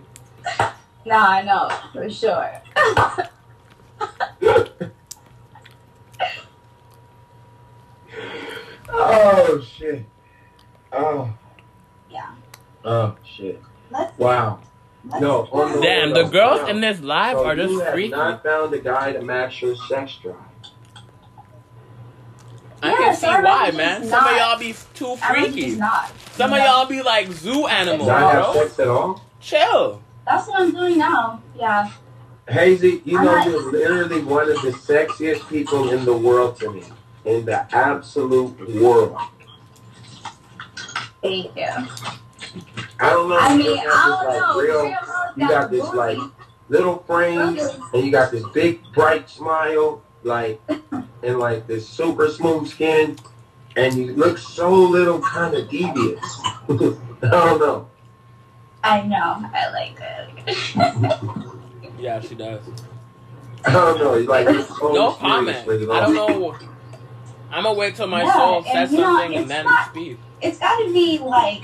No, I know for sure. Oh shit. Oh. Yeah. Oh shit. Let's Wow. No. on Damn, the girls no. in this live So are just you have freaky. not found a guy to match your sex drive. I Yeah, can see why, man. just Some of y'all be too freaky. just not. Some of y'all be like zoo animals, Not have sex at all? Chill. That's what I'm doing now. Yeah. Hazy, you I'm know not- you're literally one of the sexiest people in the world to me. In the absolute world. Thank you. I don't know. I you mean, got I this, don't like, know. real- you got this like little frames and you got this big bright smile, like and like this super smooth skin, and you look so little kind of devious. I don't know. I know. I like it. Yeah, she does. I don't know. Like No comment. I don't know. I'm gonna wait till my Yeah, soul and says you know, something and it's then not- speak. It's got to be like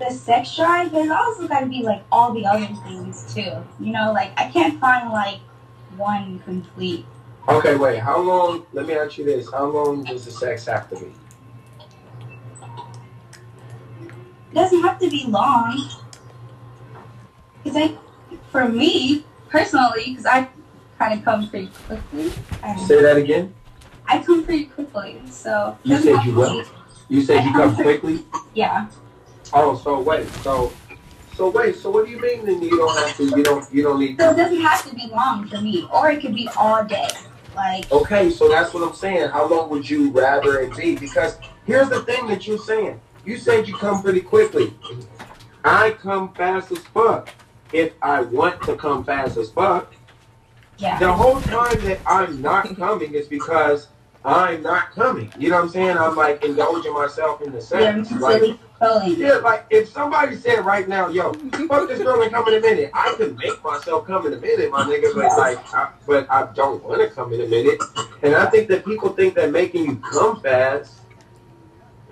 the sex drive, but it's also got to be like all the other things too. You know, like I can't find like one complete. Okay, wait. How long? Let me ask you this: How long does the sex have to be? It doesn't have to be long. Cause I, for me personally, because I kind of come pretty quickly. Say that again. I come pretty quickly, so. You said you will. You said you come quickly. Yeah. Oh, so wait, so so wait, so what do you mean? Then you don't have to? You don't? You don't need? So it doesn't have to be long for me, or it could be all day. Like Okay, so that's what I'm saying. How long would you rather it be? Because here's the thing that you're saying. You said you come pretty quickly. I come fast as fuck. If I want to come fast as fuck, yeah. the whole time that I'm not coming is because I'm not coming. You know what I'm saying? I'm like indulging myself in the sex. Like, yeah, like if somebody said right now, yo, fuck this girl and come in a minute, I could make myself come in a minute, my nigga, but like, I, but I don't want to come in a minute. And I think that people think that making you come fast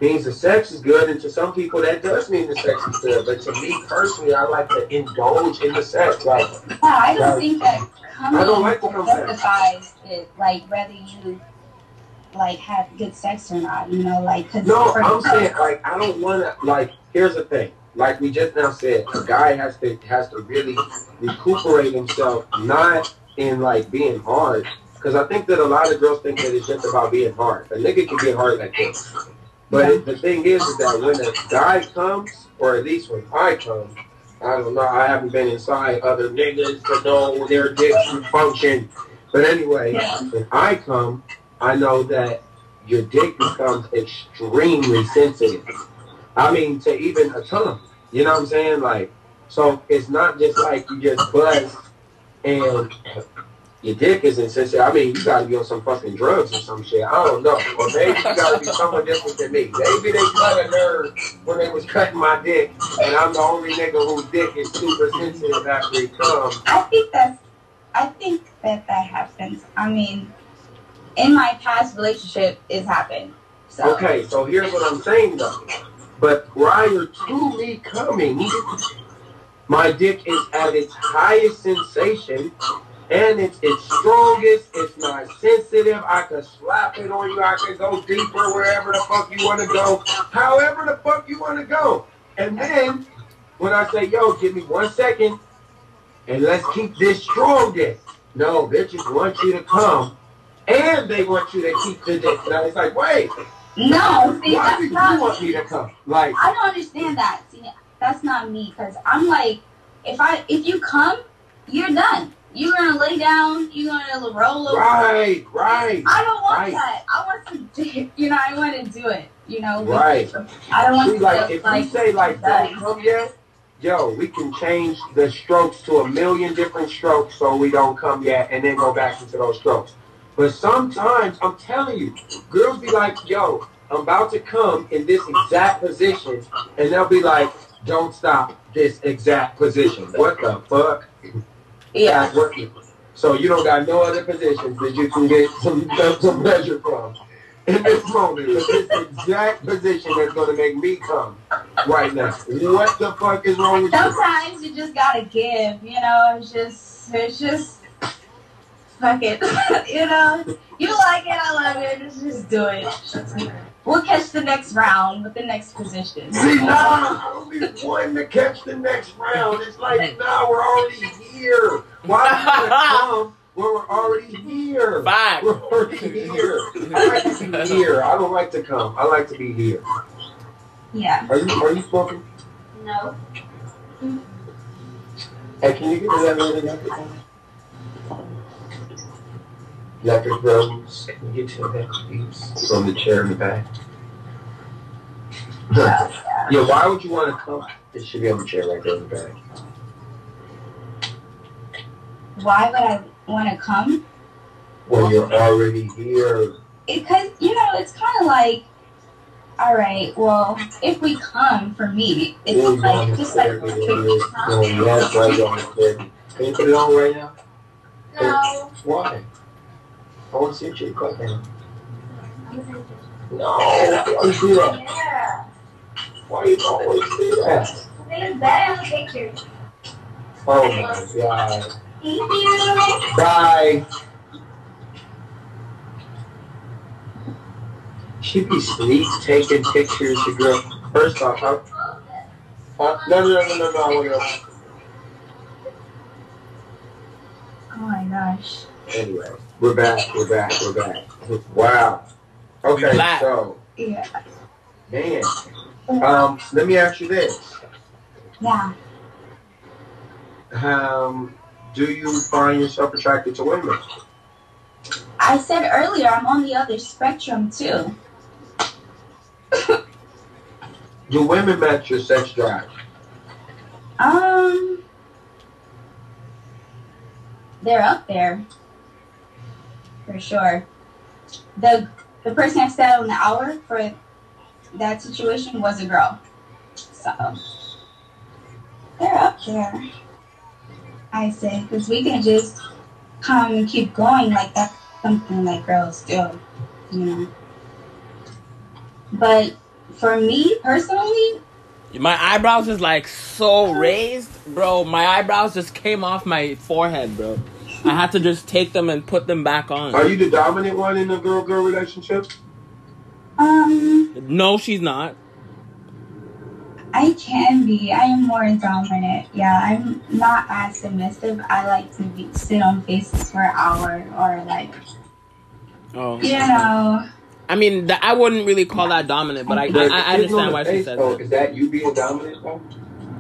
means the sex is good, and to some people that does mean the sex is good. But to me personally, I like to indulge in the sex. Like, Yeah, I don't Right. think that coming I don't like to come justifies it. Like whether you like have good sex or not. You know, like cause No, I'm saying like I don't want to like. Here's the thing. Like we just now said, a guy has to has to really recuperate himself, not in like being hard. Because I think that a lot of girls think that it's just about being hard. A nigga can get hard like this. But the thing is, is that when a guy comes, or at least when I come, I don't know. I haven't been inside other niggas to know their dicks function. But anyway, when I come, I know that your dick becomes extremely sensitive. I mean, to even a tongue. You know what I'm saying? Like, so it's not just like you just buzz and your dick isn't sensitive. I mean, you gotta be on some fucking drugs or some shit. I don't know. Or maybe you gotta be someone different than me. Maybe they cut a nerve when they was cutting my dick, and I'm the only nigga whose dick is super sensitive after he comes. I think that's I think that that happens. I mean, in my past relationship, it's happened. So Okay, so here's what I'm saying though. But prior to me coming, my dick is at its highest sensation and it's its strongest. It's not sensitive. I can slap it on you. I can go deeper wherever the fuck you want to go. However the fuck you want to go. And then when I say, yo, give me one second and let's keep this strongest. no, bitches want you to come, and they want you to keep the dick. Now it's like, wait, No, see, why do you not want me to come? Like, I don't understand that. See, that's not me because I'm like, if I if you come, you're done. You're gonna lay down. You're gonna roll over. right, right, I don't want right. that. I want to, do, you know, I want to do it. You know, Right. I don't want See, to like, if like you say like, that. don't come yet, yo, we can change the strokes to a million different strokes so we don't come yet, and then go back into those strokes. But sometimes, I'm telling you, girls be like, yo, I'm about to come in this exact position, and they'll be like, don't stop this exact position. What the fuck? Yeah. What- So you don't got no other positions that you can get some some pleasure from in this moment. This exact position that's gonna make me come right now. What the fuck is wrong with you? Sometimes you just gotta give. You know, it's just, it's just, fuck it. you know, you like it, I love it. Let's just do it. We'll catch the next round with the next position. See, nah, I don't be wanting to catch the next round. It's like, nah, we're already here. Why do you come when we're already here? Fact. We're already here. I like to be here. I don't like to come. I like to be here. Yeah. Are you are you smoking? No. Hey, can you give me that little electric one? Rose. Can you get to that, please? From the chair in the back. yeah, why would you want to come? It should be on the chair right there in the back. Why would I want to come? Well, you're already here. Because you know, it's kind of like, all right, well, if we come for me, it's Ooh, like just like no, no, yes, right on the chair. Can you put it on right now? no. Why? I want to see you cut down. No, why you do that? Why you always do that? There's that on the picture. Oh my god. Thank you. Bye. She be sneak taking pictures of girl. First off, huh? Uh, no, no, no, no, no, no, I want to. Oh my gosh. Anyway, we're back, we're back, we're back. Wow. Okay, so, Yeah. man. Um, let me ask you this. Yeah. Um, do you find yourself attracted to women? I said earlier I'm on the other spectrum too. Do women match your sex drive? Um, they're up there for sure. The the person I said on the hour for that situation was a girl, so they're up there. I say because we can just come and keep going like that's something that girls do, you know. But for me personally, My eyebrows is like so raised, bro. My eyebrows just came off my forehead, bro. I had to just take them and put them back on. Are you the dominant one in a girl-girl relationship? um. No, she's not. I can be. I am more dominant. Yeah, I'm not as submissive. I like to be, sit on faces for an hour or like, Oh. you know. I mean, th- I wouldn't really call that dominant, but I, I, I understand why she face, said that. Is that you being dominant, though?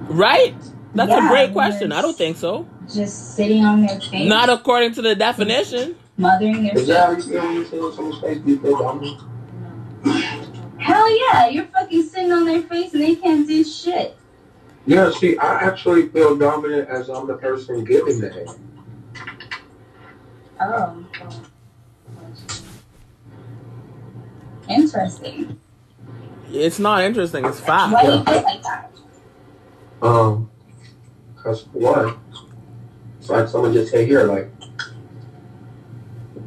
Right? That's Yeah, a great question. I don't think so. Just sitting on their face, Not according to the definition. mothering their Is that how you face. feel when you sit on face? Do you feel dominant? Hell yeah, you're fucking sitting on their face and they can't do shit. Yeah, see, I actually feel dominant as I'm the person giving the head. Oh. Interesting. It's not interesting. It's fact. Why do you feel like that? Um, cause for like someone just say here, like,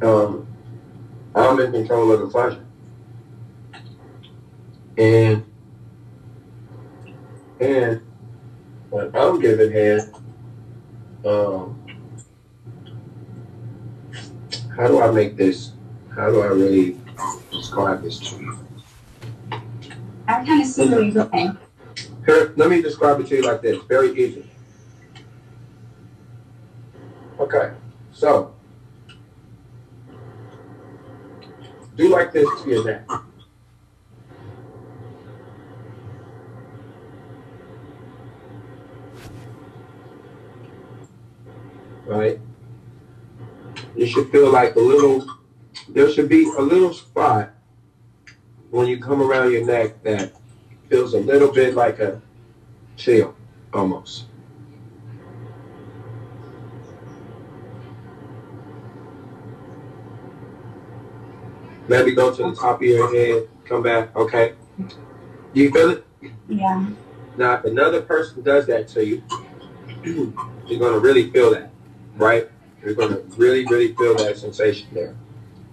um, I'm in control of the pleasure, and and when I'm giving head, um, how do I make this? How do I really describe this to you? I kind of see where you're going. Here, let me describe it to you like this. Very easy. Okay, so do like this to your neck. Right? You should feel like a little, there should be a little spot when you come around your neck that feels a little bit like a chill almost. Maybe go to the top of your head, come back, okay? Do you feel it? Yeah. Now, if another person does that to you, you're going to really feel that, right? You're going to really, really feel that sensation there.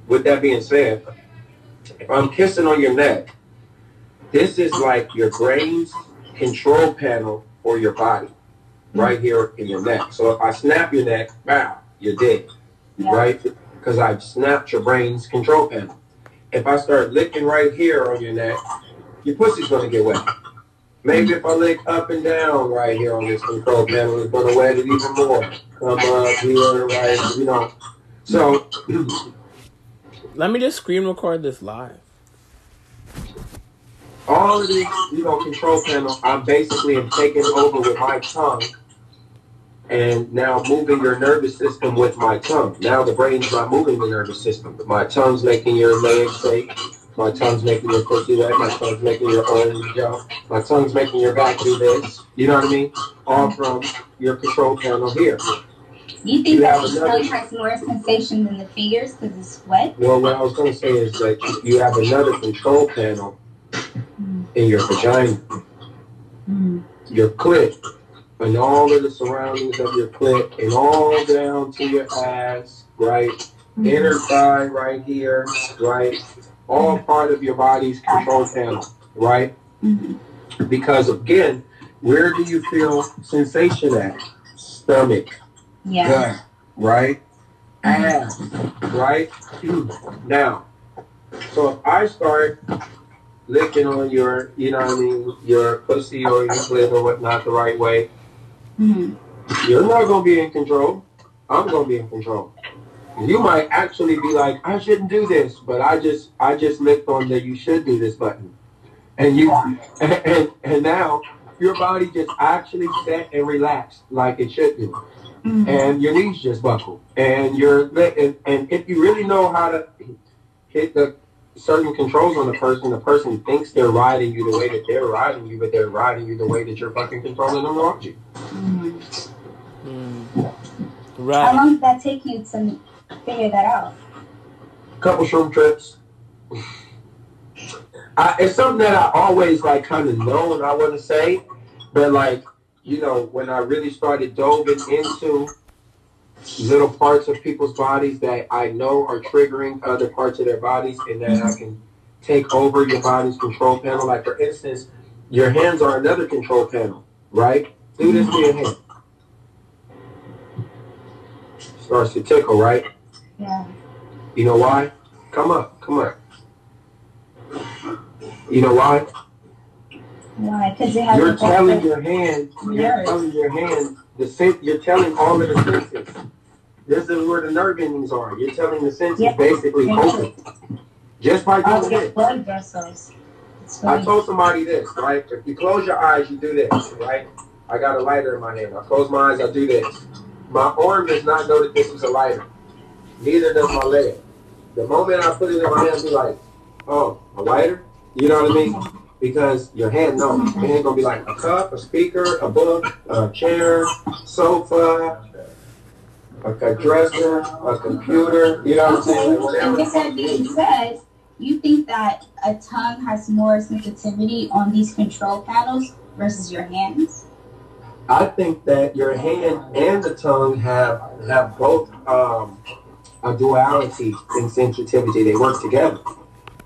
With that being said, if I'm kissing on your neck, this is like your brain's control panel for your body, right here in your neck. So if I snap your neck, wow, you're dead, right? Because I've snapped your brain's control panel. If I start licking right here on your neck, your pussy's going to get wet. Maybe if I lick up and down right here on this control panel, it's to wet it even more. Come up here, right, you know. So, Let me just screen record this live. all of these, you know, control panel, I'm basically am taking over with my tongue and now moving your nervous system with my tongue. Now the brain's not moving the nervous system, my tongue's making your legs shake. My tongue's making your pussy wet. My tongue's making your arms jump. My tongue's making your back do this. You know what I mean? All from your control panel here. You think You that the tongue has more sensation than the fingers because it's wet? Well, what I was going to say is that you- you have another control panel in your vagina, hmm. your clit, and all of the surroundings of your clit, and all down to your ass, right? Mm-hmm. Inner thigh right here, right? All part of your body's control panel, right? Mm-hmm. Because again, where do you feel sensation at? Stomach, Yeah. gut, right? Mm-hmm. Ass, right? Now, so if I start licking on your, you know what I mean, your pussy or your clit or whatnot the right way, Hmm. you're not going to be in control. I'm going to be in control. You might actually be like, I shouldn't do this, but I just, I just licked on that you should do this button. And you, and, and, and now your body just actually set and relaxed like it should do hmm. and your knees just buckle, and your and, and if you really know how to hit the certain controls on the person, the person thinks they're riding you the way that they're riding you, but they're riding you the way that you're fucking controlling them around you. Mm-hmm. How Right. long did that take you to figure that out? Couple shroom trips. I, it's something that I always like kind of know and I want to say, but like you know when I really started doving into little parts of people's bodies that I know are triggering other parts of their bodies, and that I can take over your body's control panel. Like for instance, your hands are another control panel, right? Do this to your hand. Starts to tickle, right? Yeah. You know why? Come up, come up. You know why? Why? Because it has You're telling your hand, you're telling your hand, the sen- you're telling all of the senses. This is where the nerve endings are. You're telling the senses Yeah. basically open. Just by Oh, doing this. blood vessels. I told somebody this, right? If you close your eyes, you do this, right? I got a lighter in my hand. I close my eyes, I do this. My arm does not know that this is a lighter. Neither does my leg. The moment I put it in my hand, be like, oh, a lighter? You know what I mean? Because your hand knows. Your hand gonna be like a cup, a speaker, a book, a chair, sofa, a a dresser, a computer. You know what I'm saying? Whatever. and that being said, you think that a tongue has more sensitivity on these control panels versus your hands? I think that your hand and the tongue have have both um, a duality in sensitivity. They work together.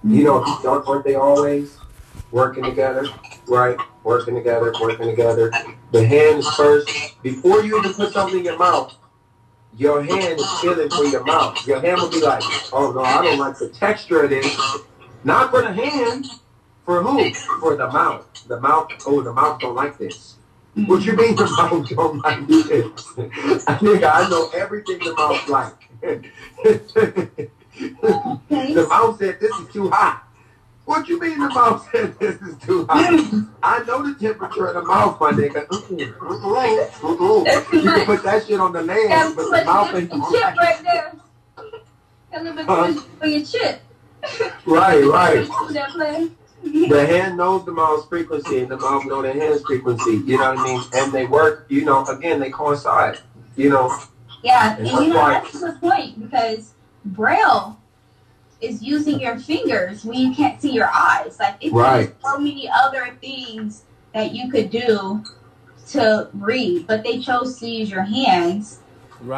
You know, don't aren't they always working together? Right, working together, working together. The hands first before you even put something in your mouth. Your hand is feeling for your mouth. Your hand will be like, "Oh no, I don't like the texture of this." Not for the hand, for who? For the mouth. The mouth. Oh, the mouth don't like this. What you mean the mouth don't like this? I think I know everything the mouth like. the mouth said this is too hot. What you mean the mouth said this is too hot? I know the temperature of the mouth, my nigga. Mm-mm, mm-mm, mm-mm. You can put that shit on the land, but the mouth ain't The chip right there. A little bit too for your chip. Right, right. See that play? The hand knows the mouth's frequency and the mouth knows the hand's frequency. You know what I mean? And they work, you know, again, they coincide. You know, Yeah, And and you know that's that's good point because Braille is using your fingers when you can't see your eyes. Like it's Right. so many other things that you could do to read, but they chose to use your hands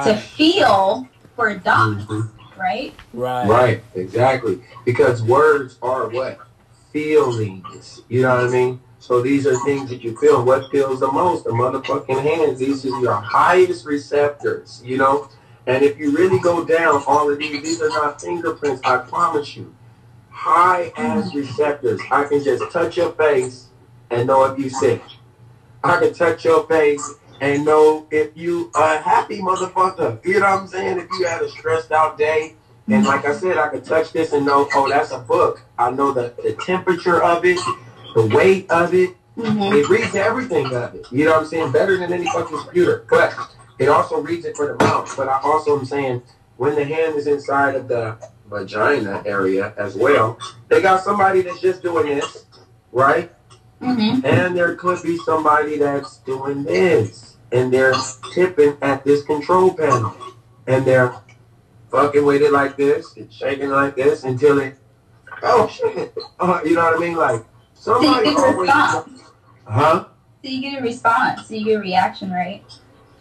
to feel for dots, mm-hmm. right? Right. Right, exactly. Because words are what? Feelings. You know what I mean? So these are things that you feel. What feels the most? The motherfucking hands. These are your highest receptors, you know? And if you really go down all of these, these are not fingerprints, I promise you. High ass receptors. I can just touch your face and know if you sick. I can touch your face and know if you a happy motherfucker. You know what I'm saying? If you had a stressed out day, and like I said, I could touch this and know, oh, that's a book. I know the, the temperature of it, the weight of it. Mm-hmm. It reads everything of it. You know what I'm saying? Better than any fucking computer. But it also reads it for the mouth. But I also am saying when the hand is inside of the vagina area as well, they got somebody that's just doing this, right? Mm-hmm. And there could be somebody that's doing this. And they're tipping at this control panel. And they're fucking with it like this, and shaking like this until it, oh shit. Uh, you know what I mean? Like, So you somebody get a always, response. huh? So you get a response. So you get a reaction, right?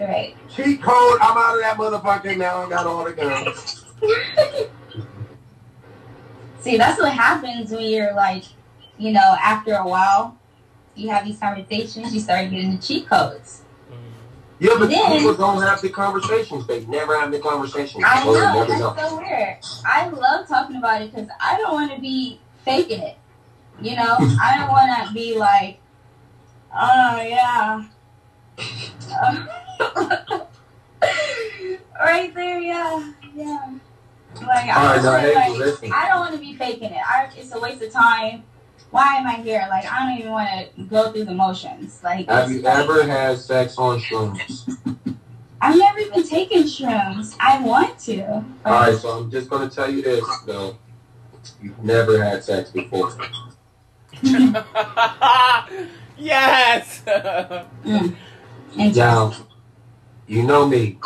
Right. Cheat code. I'm out of that motherfucker now. I got all the guns. See, that's what happens when you're like, you know, after a while, you have these conversations, you start getting the cheat codes. Yeah, but Then- people don't have the conversations. They never have the conversations. I know, that's so weird. I love talking about it because I don't want to be faking it. You know, I don't want to be like, oh yeah, right there, yeah, yeah. Like I, now, don't hey, wanna, like, I don't want to be faking it. I, it's a waste of time. Why am I here? Like I don't even want to go through the motions. Like Have you like- ever had sex on shrooms? I've never even taken shrooms. I want to. All right, so I'm just gonna tell you this though. You've never had sex before. yes. Mm. Now, you know me.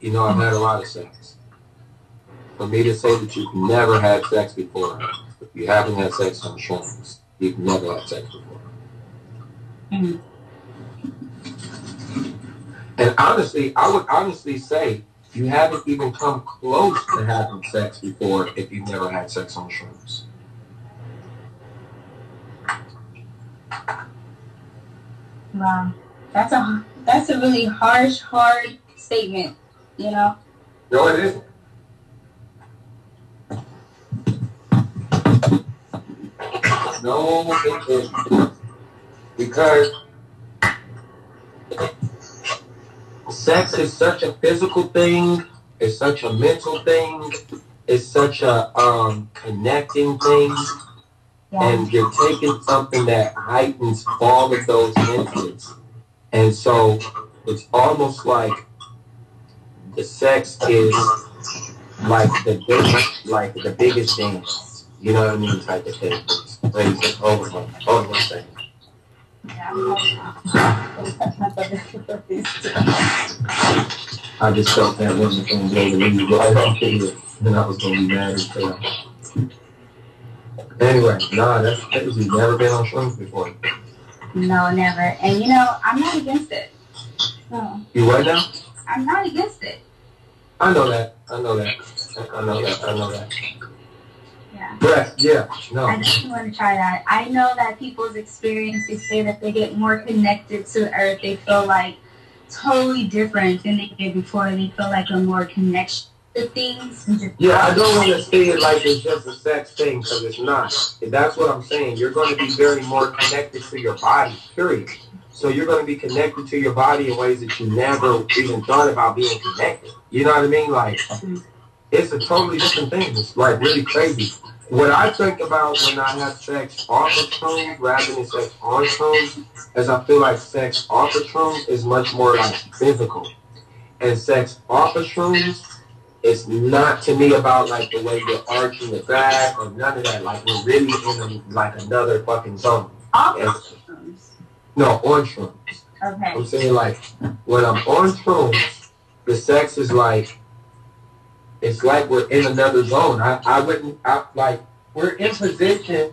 You know I've had a lot of sex. For me to say that you've never had sex before, if you haven't had sex on shrooms, you've never had sex before. Mhm. And honestly, I would honestly say you haven't even come close to having sex before if you've never had sex on shrooms. Wow, that's a that's a really harsh, hard statement. You know. No, it isn't. No, it isn't. Because sex is such a physical thing, it's such a mental thing, it's such a um, connecting thing, and you're taking something that heightens all of those senses. And so it's almost like the sex is like the biggest, like the biggest dance. You know what I mean? Type of thing. Ladies, just hold on, hold on one second. I just felt that wasn't going to go the way you right off here, and I was going to be mad as. Anyway, nah, that's crazy. Never been on shrooms before. No, never. And you know, I'm not against it. So You what now? I'm not against it. I know that. I know that. I know that. I know that. Yeah. Breath, yeah, no. I definitely want to try that. I know that people's experiences say that they get more connected to earth. They feel like totally different than they did before. They feel like a more connection to things. Yeah, I don't want to say it like it's just a sex thing because it's not. That's what I'm saying. You're going to be very more connected to your body, period. So you're going to be connected to your body in ways that you never even thought about being connected. You know what I mean? Like, it's a totally different thing. It's like really crazy. What I think about when I have sex off of shrooms rather than sex on shrooms is I feel like sex off of shrooms is much more like physical. And sex off of shrooms it's not to me about like the way you're arching the back or none of that. Like we're really in a, like another fucking zone. Off And- shrooms. no, on shrooms. Okay. I'm saying like when I'm on shrooms, the sex is like it's like we're in another zone. I, I wouldn't I, like we're in position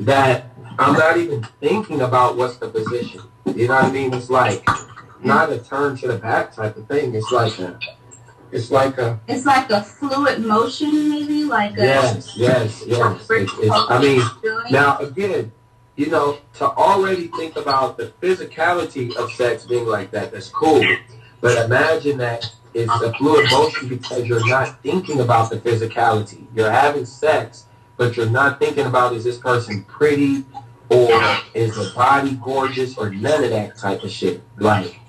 that I'm not even thinking about what's the position. You know what I mean? It's like not a turn to the back type of thing. It's like a it's like a It's like a fluid motion, maybe like a. Yes, yes, yes. It's, it's, I mean, now again, you know, to already think about the physicality of sex being like that, that's cool. But imagine that it's a fluid motion because you're not thinking about the physicality. You're having sex, but you're not thinking about is this person pretty or is the body gorgeous or none of that type of shit. Like,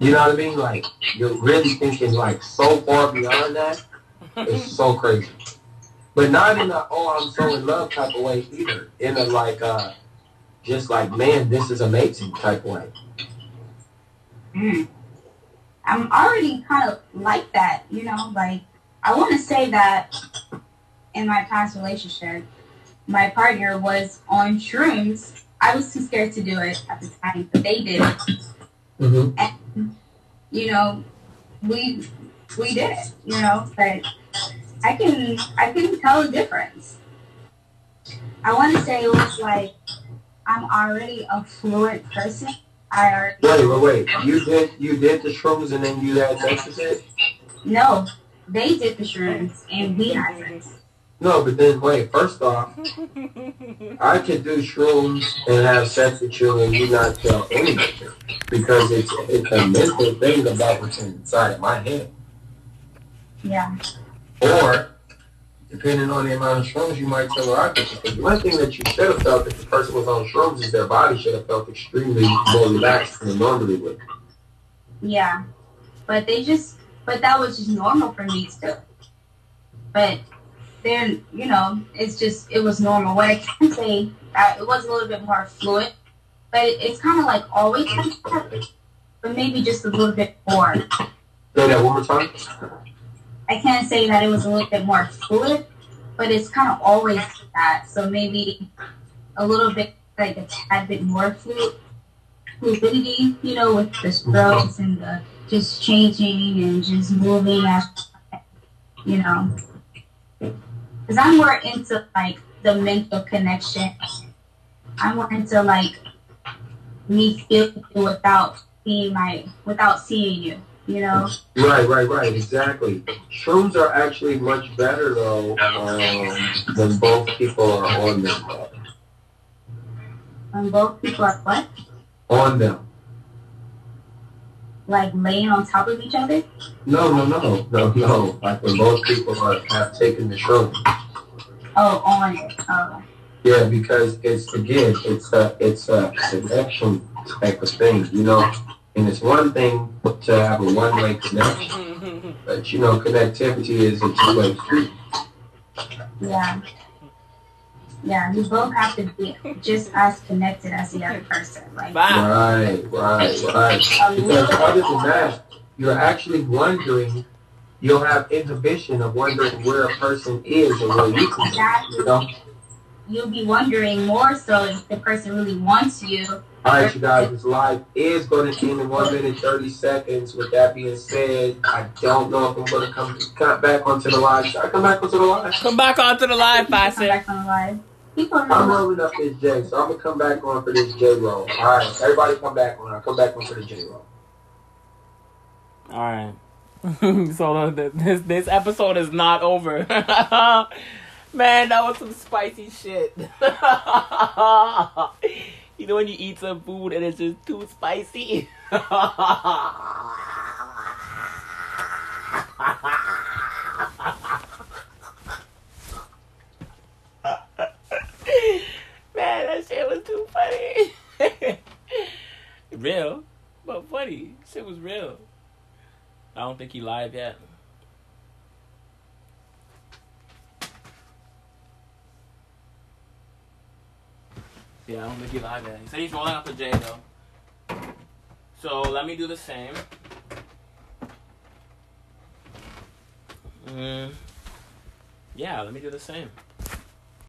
you know what I mean? Like, you're really thinking like so far beyond that. It's so crazy. But not in a oh I'm so in love type of way either. In a like uh just like man, this is amazing type way. Mm. I'm already kind of like that, you know, like I want to say that in my past relationship, my partner was on shrooms. I was too scared to do it at the time, but they did. Mm-hmm. And, you know, we we did it, you know, but I can I can tell the difference. I want to say it was like I'm already a fluent person. I already Wait, wait, wait. You did you did the shrooms and then you had sex with it? No, they did the shrooms and we had sex. No, but then wait, first off, I could do shrooms and have sex with you and you not tell anybody. Because it's it's a mental thing about what's inside of my head. Yeah. Or depending on the amount of shrooms you might tell her I did. Because one thing that you should have felt if the person was on shrooms is their body should have felt extremely more relaxed than normally would. Yeah. But they just but that was just normal for me too. But then, you know, it's just it was normal. What I can say uh, it was a little bit more fluid. But it, it's kinda like always but maybe just a little bit more. Say that one more time. I can't say that it was a little bit more fluid, but it's kind of always that. So maybe a little bit, like a tad bit more fluid, fluidity, you know, with the strokes and the just changing and just moving you know. Because I'm more into like the mental connection. I'm more into like me feeling you without seeing my, without seeing you, you know. Right, right, right, exactly. Shrooms are actually much better though um, when both people are on them. When both people are what? On them. Like laying on top of each other? No, no, no, no, no. Like when both people are, have taken the show. Oh, on it. Oh. Yeah, because it's again, it's a it's a connection type of thing, you know. And it's one thing to have a one way connection, mm-hmm. but you know, connectivity is a two way street. Yeah. Yeah, you both have to be just as connected as the other person. Like, Right, right, right. Because other than that, you're actually wondering. You'll have inhibition of wondering where a person is and where you can. Exactly. You know. you'll be wondering more so if the person really wants you. All right, you guys, this live is going to end in one minute thirty seconds. With that being said, I don't know if I'm going to come, come back onto the live. Should I come back onto the live? Come back onto the live, Come back on the live. I'm rolling up this J, so I'm gonna come back on for this J roll. All right, everybody, come back on. I'll come back on for the J roll. All right. so this this episode is not over. Man, that was some spicy shit. you know when you eat some food and it's just too spicy. Man, that shit was too funny. real, but funny. Shit was real. I don't think he live yet. Yeah, I don't think he live yet. He said he's rolling out the J though. So let me do the same. Mm, yeah, let me do the same.